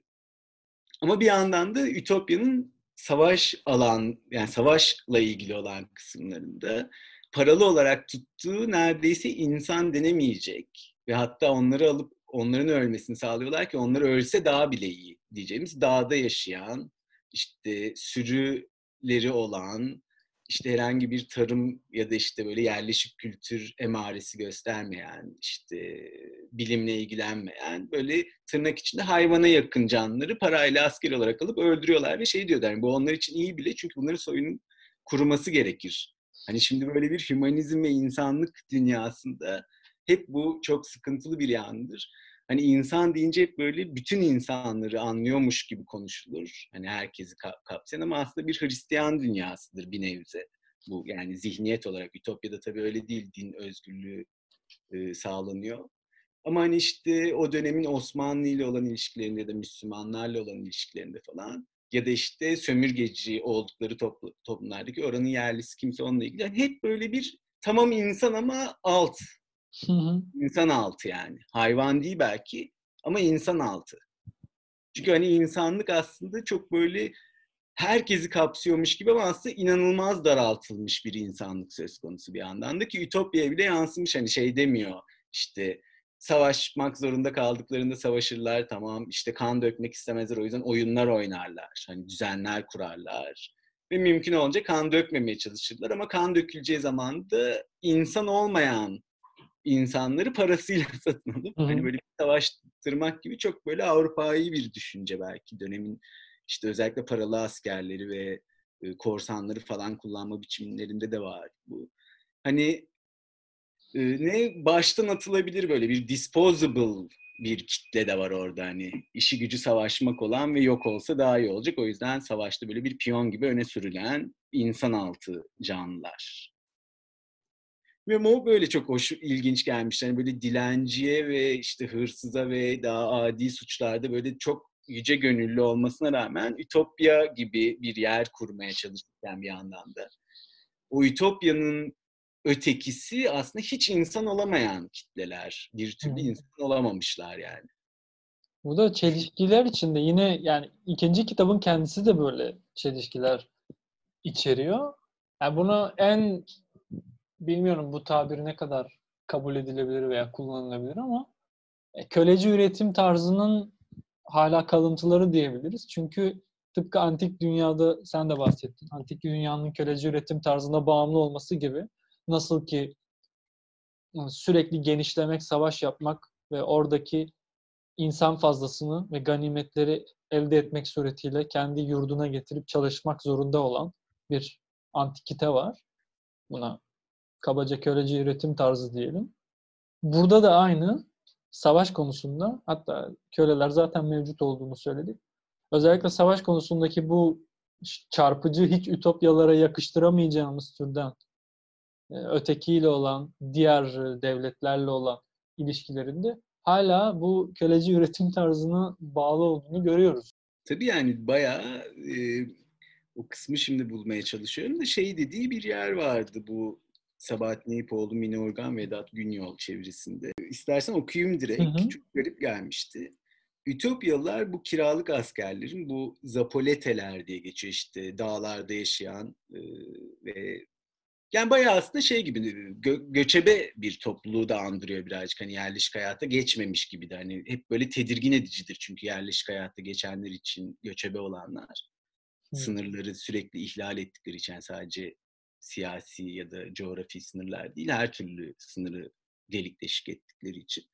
ama bir yandan da Ütopya'nın savaş alan, yani savaşla ilgili olan kısımlarında paralı olarak tuttuğu neredeyse insan denemeyecek ve hatta onları alıp onların ölmesini sağlıyorlar ki onlar ölse daha bile iyi diyeceğimiz dağda yaşayan, işte sürüleri olan, işte herhangi bir tarım ya da işte böyle yerleşik kültür emaresi göstermeyen, işte bilimle ilgilenmeyen böyle tırnak içinde hayvana yakın canlıları parayla asker olarak alıp öldürüyorlar ve şey diyorlar bu onlar için iyi bile çünkü bunların soyunun kuruması gerekir. Hani şimdi böyle bir hümanizm ve insanlık dünyasında hep bu çok sıkıntılı bir yandır. Hani insan deyince hep böyle bütün insanları anlıyormuş gibi konuşulur. Hani herkesi kapsayan ama aslında bir Hristiyan dünyasıdır bir nevze. Bu yani zihniyet olarak Ütopya'da tabii öyle değil. Din özgürlüğü e, sağlanıyor. Ama hani işte o dönemin Osmanlı ile olan ilişkilerinde ya da Müslümanlarla olan ilişkilerinde falan ya da işte sömürgeci oldukları toplu, toplumlardaki oranın yerlisi kimse onunla ilgili. Yani hep böyle bir tamam insan ama alt. İnsan altı yani. Hayvan değil belki ama insan altı. Çünkü hani insanlık aslında çok böyle herkesi kapsıyormuş gibi ama aslında inanılmaz daraltılmış bir insanlık söz konusu bir yandan da ki Ütopya'ya bile yansımış hani şey demiyor işte savaşmak zorunda kaldıklarında savaşırlar tamam işte kan dökmek istemezler o yüzden oyunlar oynarlar hani düzenler kurarlar ve mümkün olunca kan dökmemeye çalışırlar ama kan döküleceği zaman da insan olmayan insanları parasıyla satın alıp Hı-hı. hani böyle bir savaştırmak gibi çok böyle Avrupa'yı bir düşünce belki dönemin işte özellikle paralı askerleri ve e, korsanları falan kullanma biçimlerinde de var bu. Hani e, ne baştan atılabilir böyle bir disposable bir kitle de var orada hani işi gücü savaşmak olan ve yok olsa daha iyi olacak. O yüzden savaşta böyle bir piyon gibi öne sürülen insan altı canlılar. Ve o böyle çok hoş, ilginç gelmiş. Yani böyle dilenciye ve işte hırsıza ve daha adi suçlarda böyle çok yüce gönüllü olmasına rağmen Ütopya gibi bir yer kurmaya çalışırken bir yandan da. O Ütopya'nın ötekisi aslında hiç insan olamayan kitleler. Bir türlü hmm. insan olamamışlar yani. Bu da çelişkiler içinde yine yani ikinci kitabın kendisi de böyle çelişkiler içeriyor. Yani bunu en bilmiyorum bu tabir ne kadar kabul edilebilir veya kullanılabilir ama e, köleci üretim tarzının hala kalıntıları diyebiliriz. Çünkü tıpkı antik dünyada sen de bahsettin. Antik dünyanın köleci üretim tarzına bağımlı olması gibi nasıl ki sürekli genişlemek, savaş yapmak ve oradaki insan fazlasını ve ganimetleri elde etmek suretiyle kendi yurduna getirip çalışmak zorunda olan bir antikite var. Buna kabaca köleci üretim tarzı diyelim. Burada da aynı savaş konusunda hatta köleler zaten mevcut olduğunu söyledik. Özellikle savaş konusundaki bu çarpıcı hiç ütopyalara yakıştıramayacağımız türden e, ötekiyle olan, diğer devletlerle olan ilişkilerinde hala bu köleci üretim tarzına bağlı olduğunu görüyoruz. Tabii yani bayağı e, o kısmı şimdi bulmaya çalışıyorum da şey dediği bir yer vardı bu Sabahattin Eyüpoğlu, Mine Organ, Vedat Günyol çevresinde. İstersen okuyayım direkt. Hı hı. Çok garip gelmişti. Ütopyalılar bu kiralık askerlerin bu zapoleteler diye geçiyor işte dağlarda yaşayan e, ve yani bayağı aslında şey gibi gö- göçebe bir topluluğu da andırıyor birazcık hani yerleşik hayata geçmemiş gibi de hani hep böyle tedirgin edicidir çünkü yerleşik hayatta geçenler için göçebe olanlar hmm. sınırları sürekli ihlal ettikleri için sadece siyasi ya da coğrafi sınırlar değil her türlü sınırı delik deşik ettikleri için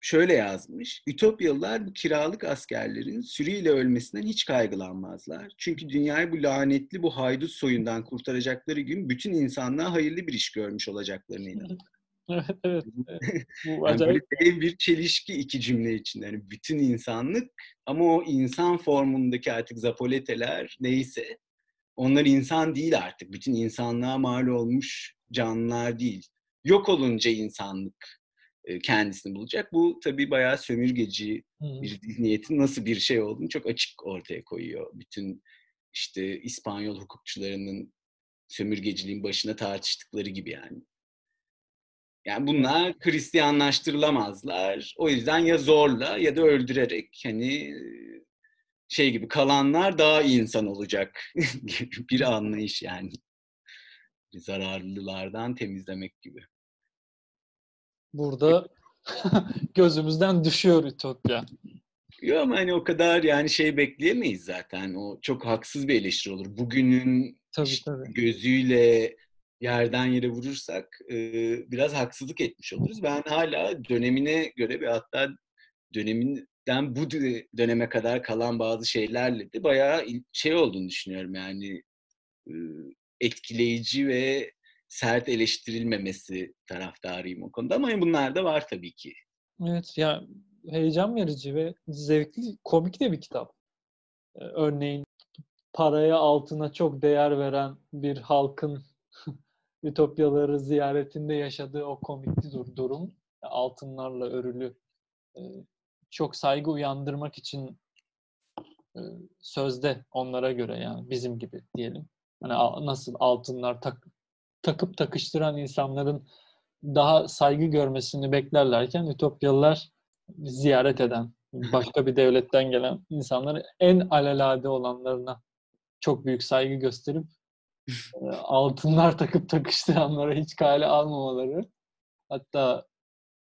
şöyle yazmış. Ütopyalılar bu kiralık askerlerin sürüyle ölmesinden hiç kaygılanmazlar. Çünkü dünyayı bu lanetli, bu haydut soyundan kurtaracakları gün bütün insanlığa hayırlı bir iş görmüş olacaklarına inanır. evet, evet. Bu yani. Böyle bir çelişki iki cümle içinde. Yani bütün insanlık ama o insan formundaki artık zapoleteler neyse onlar insan değil artık. Bütün insanlığa mal olmuş canlılar değil. Yok olunca insanlık kendisini bulacak. Bu tabii bayağı sömürgeci bir zihniyetin nasıl bir şey olduğunu çok açık ortaya koyuyor. Bütün işte İspanyol hukukçularının sömürgeciliğin başına tartıştıkları gibi yani. Yani bunlar Hristiyanlaştırılamazlar. O yüzden ya zorla ya da öldürerek hani şey gibi kalanlar daha iyi insan olacak bir anlayış yani. Zararlılardan temizlemek gibi burada gözümüzden düşüyor Ütopya. Yok ama hani o kadar yani şey bekleyemeyiz zaten. O çok haksız bir eleştiri olur. Bugünün tabii, tabii. gözüyle yerden yere vurursak e, biraz haksızlık etmiş oluruz. Ben hala dönemine göre ve hatta döneminden bu döneme kadar kalan bazı şeylerle de bayağı şey olduğunu düşünüyorum. Yani etkileyici ve sert eleştirilmemesi taraftarıyım o konuda ama bunlar da var tabii ki. Evet ya heyecan verici ve zevkli, komik de bir kitap. Örneğin paraya, altına çok değer veren bir halkın ütopyaları ziyaretinde yaşadığı o komik durum altınlarla örülü çok saygı uyandırmak için e, sözde onlara göre yani bizim gibi diyelim. Hani nasıl altınlar tak, takıp takıştıran insanların daha saygı görmesini beklerlerken Ütopyalılar ziyaret eden, başka bir devletten gelen insanları en alelade olanlarına çok büyük saygı gösterip e, altınlar takıp takıştıranlara hiç kale almamaları hatta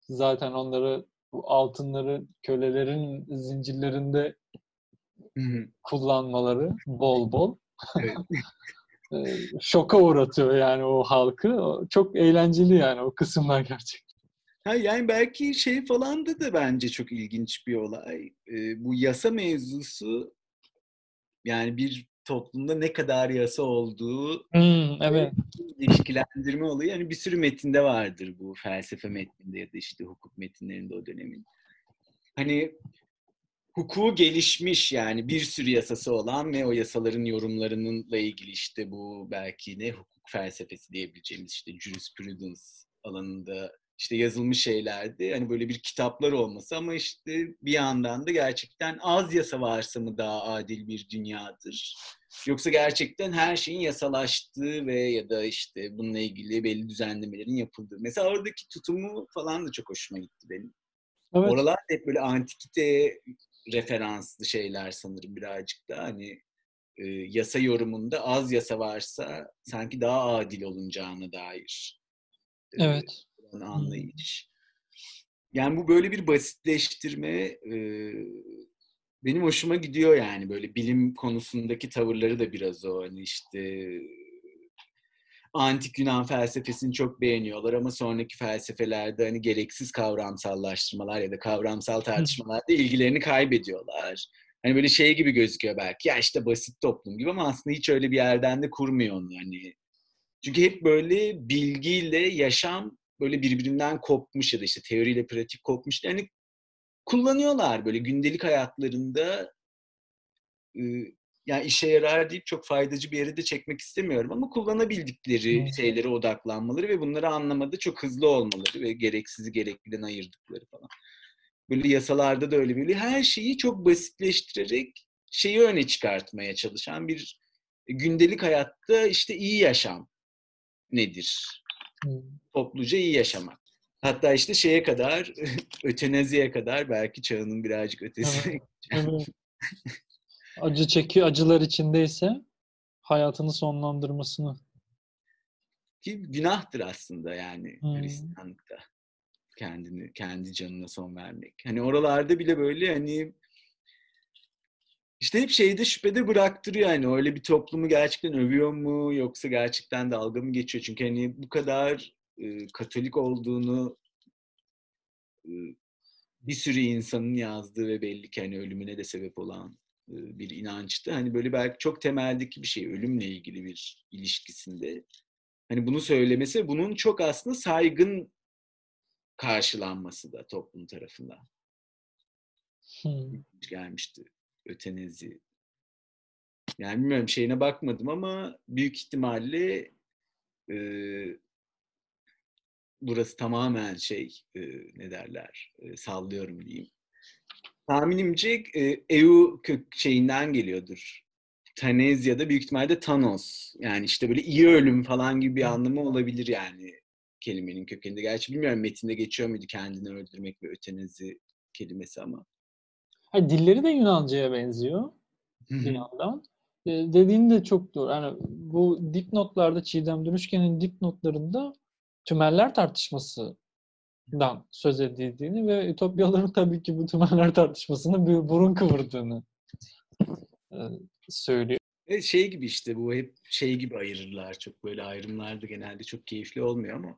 zaten onları bu altınları kölelerin zincirlerinde kullanmaları bol bol. şoka uğratıyor yani o halkı. Çok eğlenceli yani o kısımlar gerçekten. Ha, yani belki şey falan da da bence çok ilginç bir olay. Ee, bu yasa mevzusu yani bir toplumda ne kadar yasa olduğu hmm, evet. ilişkilendirme olayı. Yani bir sürü metinde vardır bu felsefe metninde ya da işte hukuk metinlerinde o dönemin. Hani hukuku gelişmiş yani bir sürü yasası olan ve o yasaların yorumlarınınla ilgili işte bu belki ne hukuk felsefesi diyebileceğimiz işte jurisprudence alanında işte yazılmış şeylerdi. Hani böyle bir kitaplar olması ama işte bir yandan da gerçekten az yasa varsa mı daha adil bir dünyadır? Yoksa gerçekten her şeyin yasalaştığı ve ya da işte bununla ilgili belli düzenlemelerin yapıldığı. Mesela oradaki tutumu falan da çok hoşuma gitti benim. Evet. Oralar hep böyle antikite referanslı şeyler sanırım birazcık da hani e, yasa yorumunda az yasa varsa sanki daha adil olunacağına dair e, evet. Anlayış. Yani bu böyle bir basitleştirme e, benim hoşuma gidiyor yani böyle bilim konusundaki tavırları da biraz o hani işte antik Yunan felsefesini çok beğeniyorlar ama sonraki felsefelerde hani gereksiz kavramsallaştırmalar ya da kavramsal tartışmalarda ilgilerini kaybediyorlar. Hani böyle şey gibi gözüküyor belki ya işte basit toplum gibi ama aslında hiç öyle bir yerden de kurmuyor onu hani. Çünkü hep böyle bilgiyle yaşam böyle birbirinden kopmuş ya da işte teoriyle pratik kopmuş. Yani kullanıyorlar böyle gündelik hayatlarında yani işe yarar deyip çok faydacı bir yere de çekmek istemiyorum ama kullanabildikleri hmm. şeylere odaklanmaları ve bunları anlamada çok hızlı olmaları ve gereksizi gerekliden ayırdıkları falan. böyle yasalarda da öyle böyle her şeyi çok basitleştirerek şeyi öne çıkartmaya çalışan bir gündelik hayatta işte iyi yaşam nedir? Hmm. Topluca iyi yaşamak. Hatta işte şeye kadar, ötenaziye kadar belki çağının birazcık ötesi. Evet, evet. Acı çekiyor, acılar içindeyse hayatını sonlandırmasını. Ki günahtır aslında yani hmm. Hristiyanlıkta. Kendini, kendi canına son vermek. Hani oralarda bile böyle hani işte hep şeyde şüphede bıraktırıyor yani öyle bir toplumu gerçekten övüyor mu yoksa gerçekten dalga mı geçiyor? Çünkü hani bu kadar e, Katolik olduğunu e, bir sürü insanın yazdığı ve belli ki hani ölümüne de sebep olan e, bir inançtı. Hani böyle belki çok temeldeki bir şey ölümle ilgili bir ilişkisinde. Hani bunu söylemesi bunun çok aslında saygın karşılanması da toplum tarafından. Hmm. Gelmişti ötenezi. Yani bilmiyorum şeyine bakmadım ama büyük ihtimalle e, burası tamamen şey e, ne derler e, sallıyorum diyeyim. Tahminimce e, EU kök şeyinden geliyordur. Tanez ya da büyük ihtimalle Thanos. Yani işte böyle iyi ölüm falan gibi bir anlamı olabilir yani kelimenin kökeninde. Gerçi bilmiyorum metinde geçiyor muydu kendini öldürmek ve ötenezi kelimesi ama. Ha, dilleri de Yunanca'ya benziyor bir yandan. E, dediğin de çok doğru. Yani bu dipnotlarda Çiğdem Dönüşken'in dipnotlarında tümeller tartışmasından söz edildiğini ve Ütopyaların tabii ki bu tümeller tartışmasını bir burun kıvırdığını e, söylüyor. E şey gibi işte bu hep şey gibi ayırırlar. Çok böyle ayrımlarda genelde çok keyifli olmuyor ama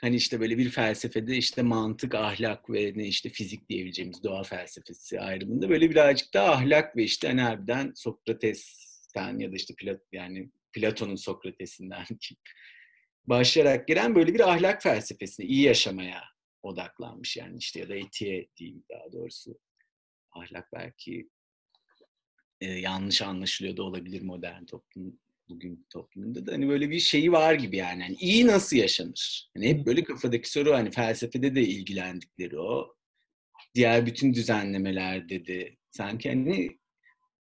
hani işte böyle bir felsefede işte mantık, ahlak ve ne işte fizik diyebileceğimiz doğa felsefesi ayrımında böyle birazcık daha ahlak ve işte hani harbiden Sokrates'ten ya da işte Plat yani Platon'un Sokrates'inden başlayarak gelen böyle bir ahlak felsefesine, iyi yaşamaya odaklanmış yani işte ya da etiğe diyeyim daha doğrusu. Ahlak belki e, yanlış anlaşılıyor da olabilir modern toplum bugün toplumda da hani böyle bir şeyi var gibi yani. yani iyi nasıl yaşanır? Hani hep böyle kafadaki soru hani felsefede de ilgilendikleri o. Diğer bütün düzenlemelerde de sanki hani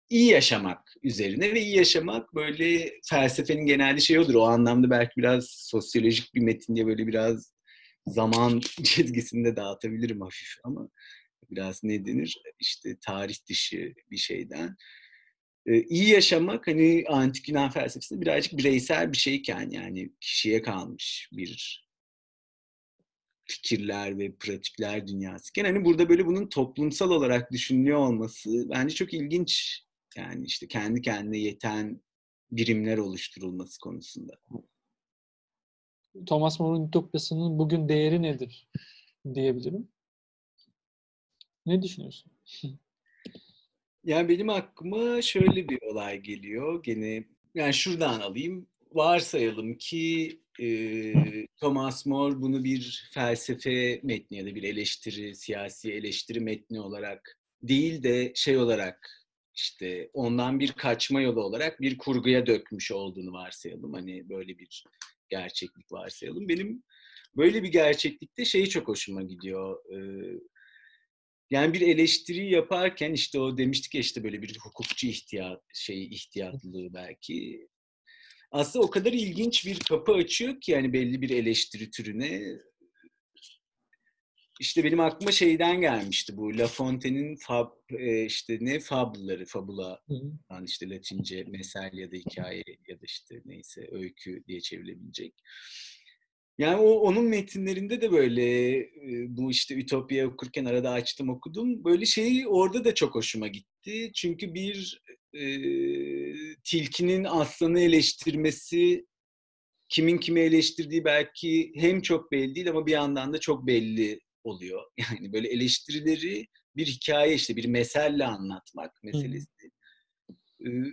iyi yaşamak üzerine ve iyi yaşamak böyle felsefenin genelde şey olur. O anlamda belki biraz sosyolojik bir metin diye böyle biraz zaman çizgisinde dağıtabilirim hafif ama biraz ne denir işte tarih dışı bir şeyden iyi yaşamak hani antik Yunan felsefesinde birazcık bireysel bir şeyken yani kişiye kalmış bir fikirler ve pratikler dünyası. hani burada böyle bunun toplumsal olarak düşünülüyor olması bence çok ilginç. Yani işte kendi kendine yeten birimler oluşturulması konusunda. Thomas More'un Ütopyası'nın bugün değeri nedir diyebilirim. Ne düşünüyorsun? Yani benim aklıma şöyle bir olay geliyor. Gene yani şuradan alayım. Varsayalım ki e, Thomas More bunu bir felsefe metni ya da bir eleştiri, siyasi eleştiri metni olarak değil de şey olarak işte ondan bir kaçma yolu olarak bir kurguya dökmüş olduğunu varsayalım. Hani böyle bir gerçeklik varsayalım. Benim böyle bir gerçeklikte şeyi çok hoşuma gidiyor. Ee, yani bir eleştiri yaparken işte o demiştik ya işte böyle bir hukukçu ihtiyat şey ihtiyatlılığı belki. Aslında o kadar ilginç bir kapı açıyor ki yani belli bir eleştiri türüne. İşte benim aklıma şeyden gelmişti bu La Fontaine'in fab e, işte ne fabları, fabula yani işte Latince mesel ya da hikaye ya da işte neyse öykü diye çevrilebilecek. Yani o onun metinlerinde de böyle bu işte Ütopya okurken arada açtım okudum. Böyle şey orada da çok hoşuma gitti. Çünkü bir e, tilkinin aslanı eleştirmesi kimin kimi eleştirdiği belki hem çok belli değil ama bir yandan da çok belli oluyor. Yani böyle eleştirileri bir hikaye işte bir meselle anlatmak meselesi. Hmm.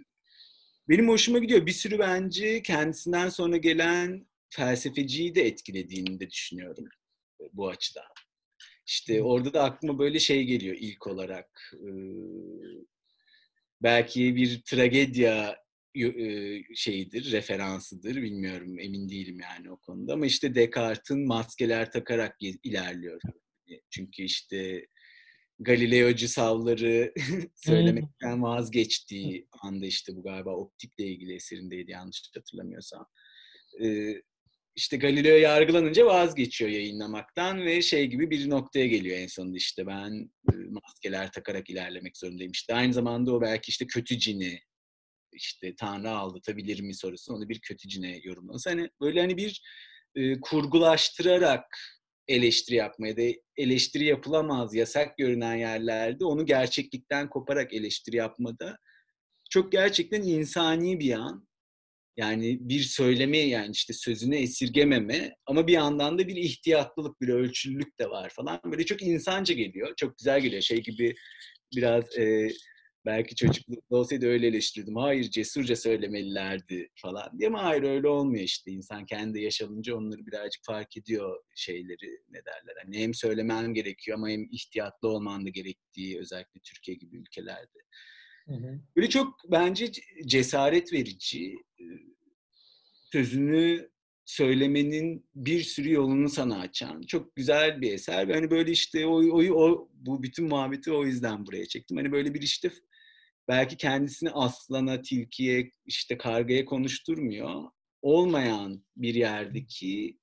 Benim hoşuma gidiyor. Bir sürü bence kendisinden sonra gelen felsefeciyi de etkilediğini de düşünüyorum bu açıdan. İşte orada da aklıma böyle şey geliyor ilk olarak. belki bir tragedya şeyidir, referansıdır bilmiyorum emin değilim yani o konuda ama işte Descartes'in maskeler takarak ilerliyor. Çünkü işte Galileocu savları söylemekten vazgeçtiği anda işte bu galiba optikle ilgili eserindeydi yanlış hatırlamıyorsam. Ee, işte Galileo yargılanınca vazgeçiyor yayınlamaktan ve şey gibi bir noktaya geliyor en sonunda işte ben maskeler takarak ilerlemek zorundayım. İşte aynı zamanda o belki işte kötü cini işte Tanrı aldatabilir mi sorusunu onu bir kötü cine yorumlaması. Hani böyle hani bir e, kurgulaştırarak eleştiri yapmaya da eleştiri yapılamaz yasak görünen yerlerde onu gerçeklikten koparak eleştiri yapmada çok gerçekten insani bir an. Yani bir söyleme yani işte sözünü esirgememe ama bir yandan da bir ihtiyatlılık, bir ölçülülük de var falan. Böyle çok insanca geliyor. Çok güzel geliyor. Şey gibi biraz e, belki çocuklukta olsaydı öyle eleştirdim. Hayır cesurca söylemelilerdi falan diye ama hayır öyle olmuyor işte. İnsan kendi yaşanınca onları birazcık fark ediyor şeyleri ne derler. Hani hem söylemen gerekiyor ama hem ihtiyatlı olman da gerektiği özellikle Türkiye gibi ülkelerde. Hı hı. Böyle çok bence cesaret verici sözünü söylemenin bir sürü yolunu sana açan çok güzel bir eser. Ve hani böyle işte o, o, o bu bütün muhabbeti o yüzden buraya çektim. Hani böyle bir işte belki kendisini aslana, tilkiye, işte kargaya konuşturmuyor. Olmayan bir yerdeki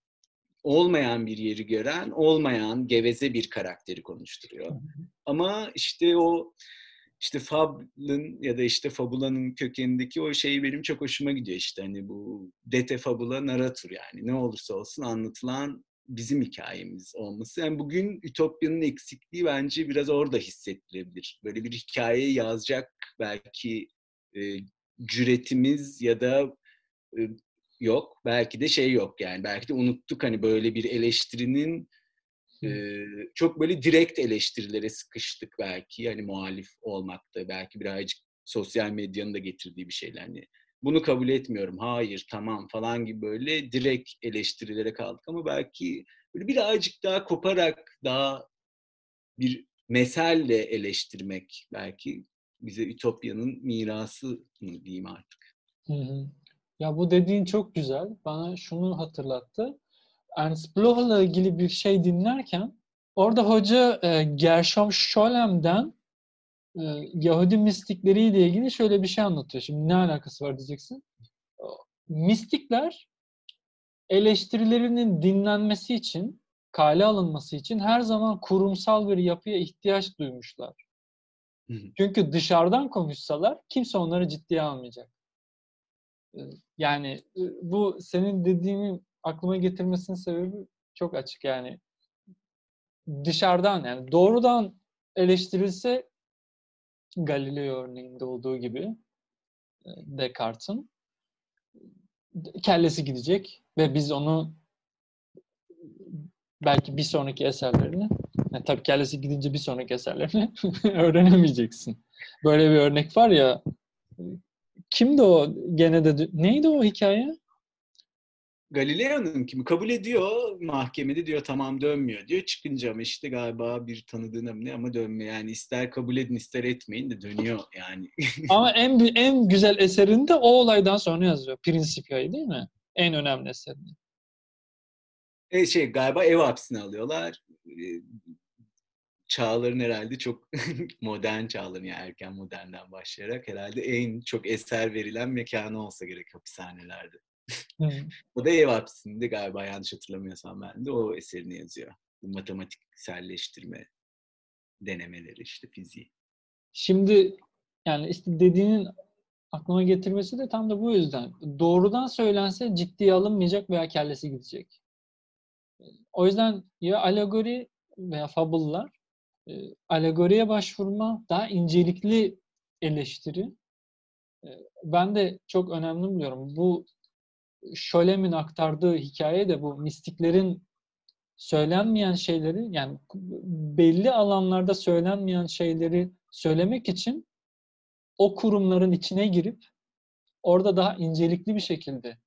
olmayan bir yeri gören, olmayan geveze bir karakteri konuşturuyor. Ama işte o işte Fab'ın ya da işte Fabula'nın kökenindeki o şey benim çok hoşuma gidiyor işte hani bu dete fabula narratur yani ne olursa olsun anlatılan bizim hikayemiz olması. Yani bugün Ütopya'nın eksikliği bence biraz orada hissettirebilir. Böyle bir hikaye yazacak belki e, cüretimiz ya da e, yok. Belki de şey yok yani. Belki de unuttuk hani böyle bir eleştirinin e, çok böyle direkt eleştirilere sıkıştık belki. Yani muhalif olmakta belki birazcık sosyal medyanın da getirdiği bir şeyler. Hani bunu kabul etmiyorum, hayır, tamam falan gibi böyle direkt eleştirilere kaldık ama belki böyle birazcık daha koparak daha bir meselle eleştirmek belki bize Ütopya'nın mirası mı diyeyim artık. Hı hı. Ya bu dediğin çok güzel. Bana şunu hatırlattı. Ernst Bloch'la ilgili bir şey dinlerken orada hoca e, Gershom Scholem'den e, Yahudi mistikleriyle ilgili şöyle bir şey anlatıyor. Şimdi ne alakası var diyeceksin. Mistikler eleştirilerinin dinlenmesi için, kale alınması için her zaman kurumsal bir yapıya ihtiyaç duymuşlar. Çünkü dışarıdan konuşsalar kimse onları ciddiye almayacak. Yani bu senin dediğini aklıma getirmesinin sebebi çok açık yani. Dışarıdan yani doğrudan eleştirilse Galileo örneğinde olduğu gibi Descartes'in kellesi gidecek ve biz onu belki bir sonraki eserlerini yani tabii kellesi gidince bir sonraki eserlerini öğrenemeyeceksin. Böyle bir örnek var ya kimdi o gene de neydi o hikaye? Galileo'nun kimi kabul ediyor mahkemede diyor tamam dönmüyor diyor. Çıkınca ama işte galiba bir tanıdığına ne ama dönmüyor. Yani ister kabul edin ister etmeyin de dönüyor yani. ama en en güzel eserini de o olaydan sonra yazıyor. Principia'yı değil mi? En önemli eserini. E şey galiba ev hapsine alıyorlar. E, çağların herhalde çok modern çağların yani erken modernden başlayarak herhalde en çok eser verilen mekanı olsa gerek hapishanelerde. O da ev hapsinde galiba yanlış hatırlamıyorsam ben de o eserini yazıyor. Matematikselleştirme denemeleri işte fiziği. Şimdi yani işte dediğinin aklıma getirmesi de tam da bu yüzden. Doğrudan söylense ciddiye alınmayacak veya kellesi gidecek. O yüzden ya alegori veya fabullar e, alegoriye başvurma, daha incelikli eleştiri e, ben de çok önemli buluyorum. Bu Şolem'in aktardığı hikaye de bu mistiklerin söylenmeyen şeyleri yani belli alanlarda söylenmeyen şeyleri söylemek için o kurumların içine girip orada daha incelikli bir şekilde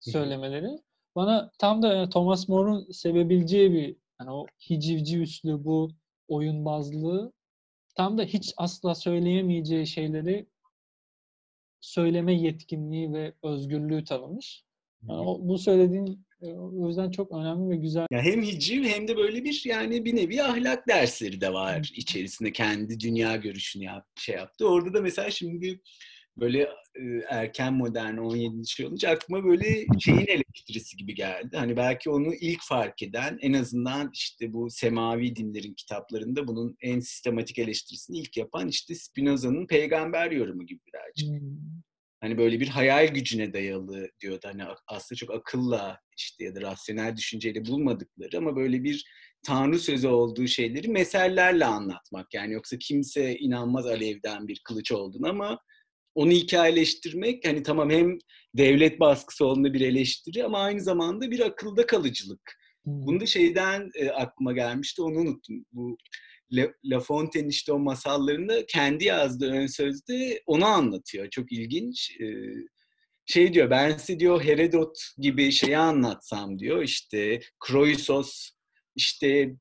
söylemeleri bana tam da Thomas More'un sevebileceği bir yani o hicivci bu oyunbazlığı tam da hiç asla söyleyemeyeceği şeyleri söyleme yetkinliği ve özgürlüğü tanımış. Yani o, bu söylediğin O yüzden çok önemli ve güzel. Ya hem hiciv hem de böyle bir yani bir nevi ahlak dersleri de var içerisinde kendi dünya görüşünü yap, şey yaptı. Orada da mesela şimdi böyle e, erken modern 17. şey olunca aklıma böyle şeyin eleştirisi gibi geldi. Hani belki onu ilk fark eden en azından işte bu semavi dinlerin kitaplarında bunun en sistematik eleştirisini ilk yapan işte Spinoza'nın peygamber yorumu gibi birazcık. Hmm. Hani böyle bir hayal gücüne dayalı diyordu. Hani aslında çok akılla işte ya da rasyonel düşünceyle bulmadıkları ama böyle bir tanrı sözü olduğu şeyleri mesellerle anlatmak. Yani yoksa kimse inanmaz alevden bir kılıç olduğunu ama onu hikayeleştirmek hani tamam hem devlet baskısı olduğunda bir eleştiri ama aynı zamanda bir akılda kalıcılık. Bunu da şeyden e, aklıma gelmişti onu unuttum. Bu La, La Fontaine işte o masallarında kendi yazdığı ön sözde onu anlatıyor. Çok ilginç. E, şey diyor ben size diyor Herodot gibi şeyi anlatsam diyor işte Kroisos işte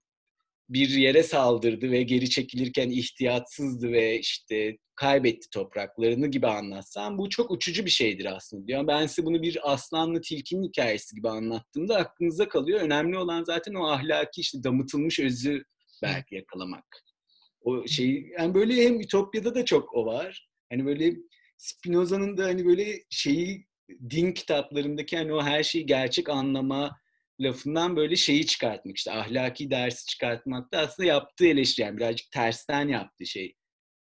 bir yere saldırdı ve geri çekilirken ihtiyatsızdı ve işte kaybetti topraklarını gibi anlatsam bu çok uçucu bir şeydir aslında diyor. Ben size bunu bir aslanlı tilkinin hikayesi gibi anlattığımda aklınıza kalıyor. Önemli olan zaten o ahlaki işte damıtılmış özü belki yakalamak. O şeyi yani böyle hem Ütopya'da da çok o var. Hani böyle Spinoza'nın da hani böyle şeyi din kitaplarındaki hani o her şeyi gerçek anlama lafından böyle şeyi çıkartmak işte ahlaki dersi çıkartmak da aslında yaptığı eleştiri yani birazcık tersten yaptığı şey.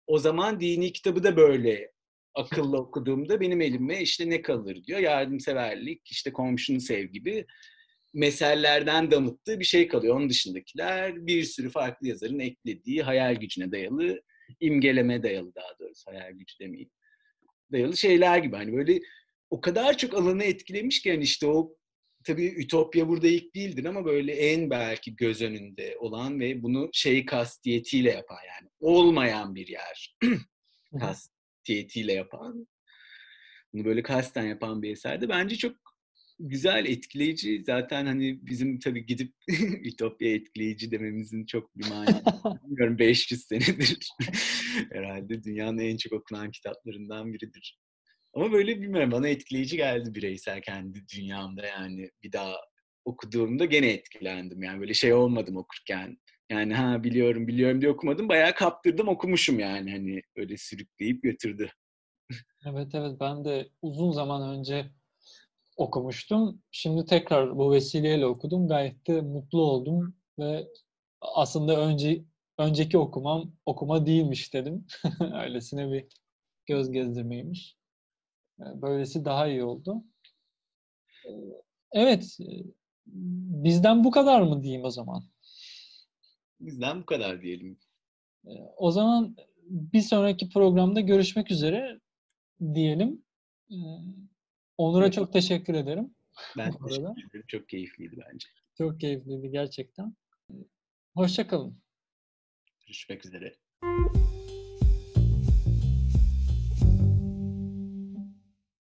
O zaman dini kitabı da böyle akıllı okuduğumda benim elime işte ne kalır diyor. Yardımseverlik, işte komşunu sev gibi mesellerden damıttığı bir şey kalıyor. Onun dışındakiler bir sürü farklı yazarın eklediği hayal gücüne dayalı, imgeleme dayalı daha doğrusu hayal gücü demeyeyim. Dayalı şeyler gibi. Hani böyle o kadar çok alanı etkilemiş ki yani işte o tabii Ütopya burada ilk değildir ama böyle en belki göz önünde olan ve bunu şey kastiyetiyle yapan yani olmayan bir yer kastiyetiyle yapan bunu böyle kasten yapan bir eserde bence çok güzel, etkileyici. Zaten hani bizim tabii gidip Ütopya etkileyici dememizin çok bir manası. Bilmiyorum 500 senedir herhalde dünyanın en çok okunan kitaplarından biridir. Ama böyle bilmiyorum bana etkileyici geldi bireysel kendi dünyamda yani bir daha okuduğumda gene etkilendim. Yani böyle şey olmadım okurken. Yani ha biliyorum biliyorum diye okumadım. Bayağı kaptırdım okumuşum yani hani öyle sürükleyip götürdü. evet evet ben de uzun zaman önce okumuştum. Şimdi tekrar bu vesileyle okudum. Gayet de mutlu oldum ve aslında önce önceki okumam okuma değilmiş dedim. Öylesine bir göz gezdirmeymiş. Böylesi daha iyi oldu. Evet, bizden bu kadar mı diyeyim o zaman? Bizden bu kadar diyelim. O zaman bir sonraki programda görüşmek üzere diyelim. Onur'a çok teşekkür ederim. Ben teşekkür ederim. Çok keyifliydi bence. Çok keyifliydi gerçekten. Hoşçakalın. Görüşmek üzere.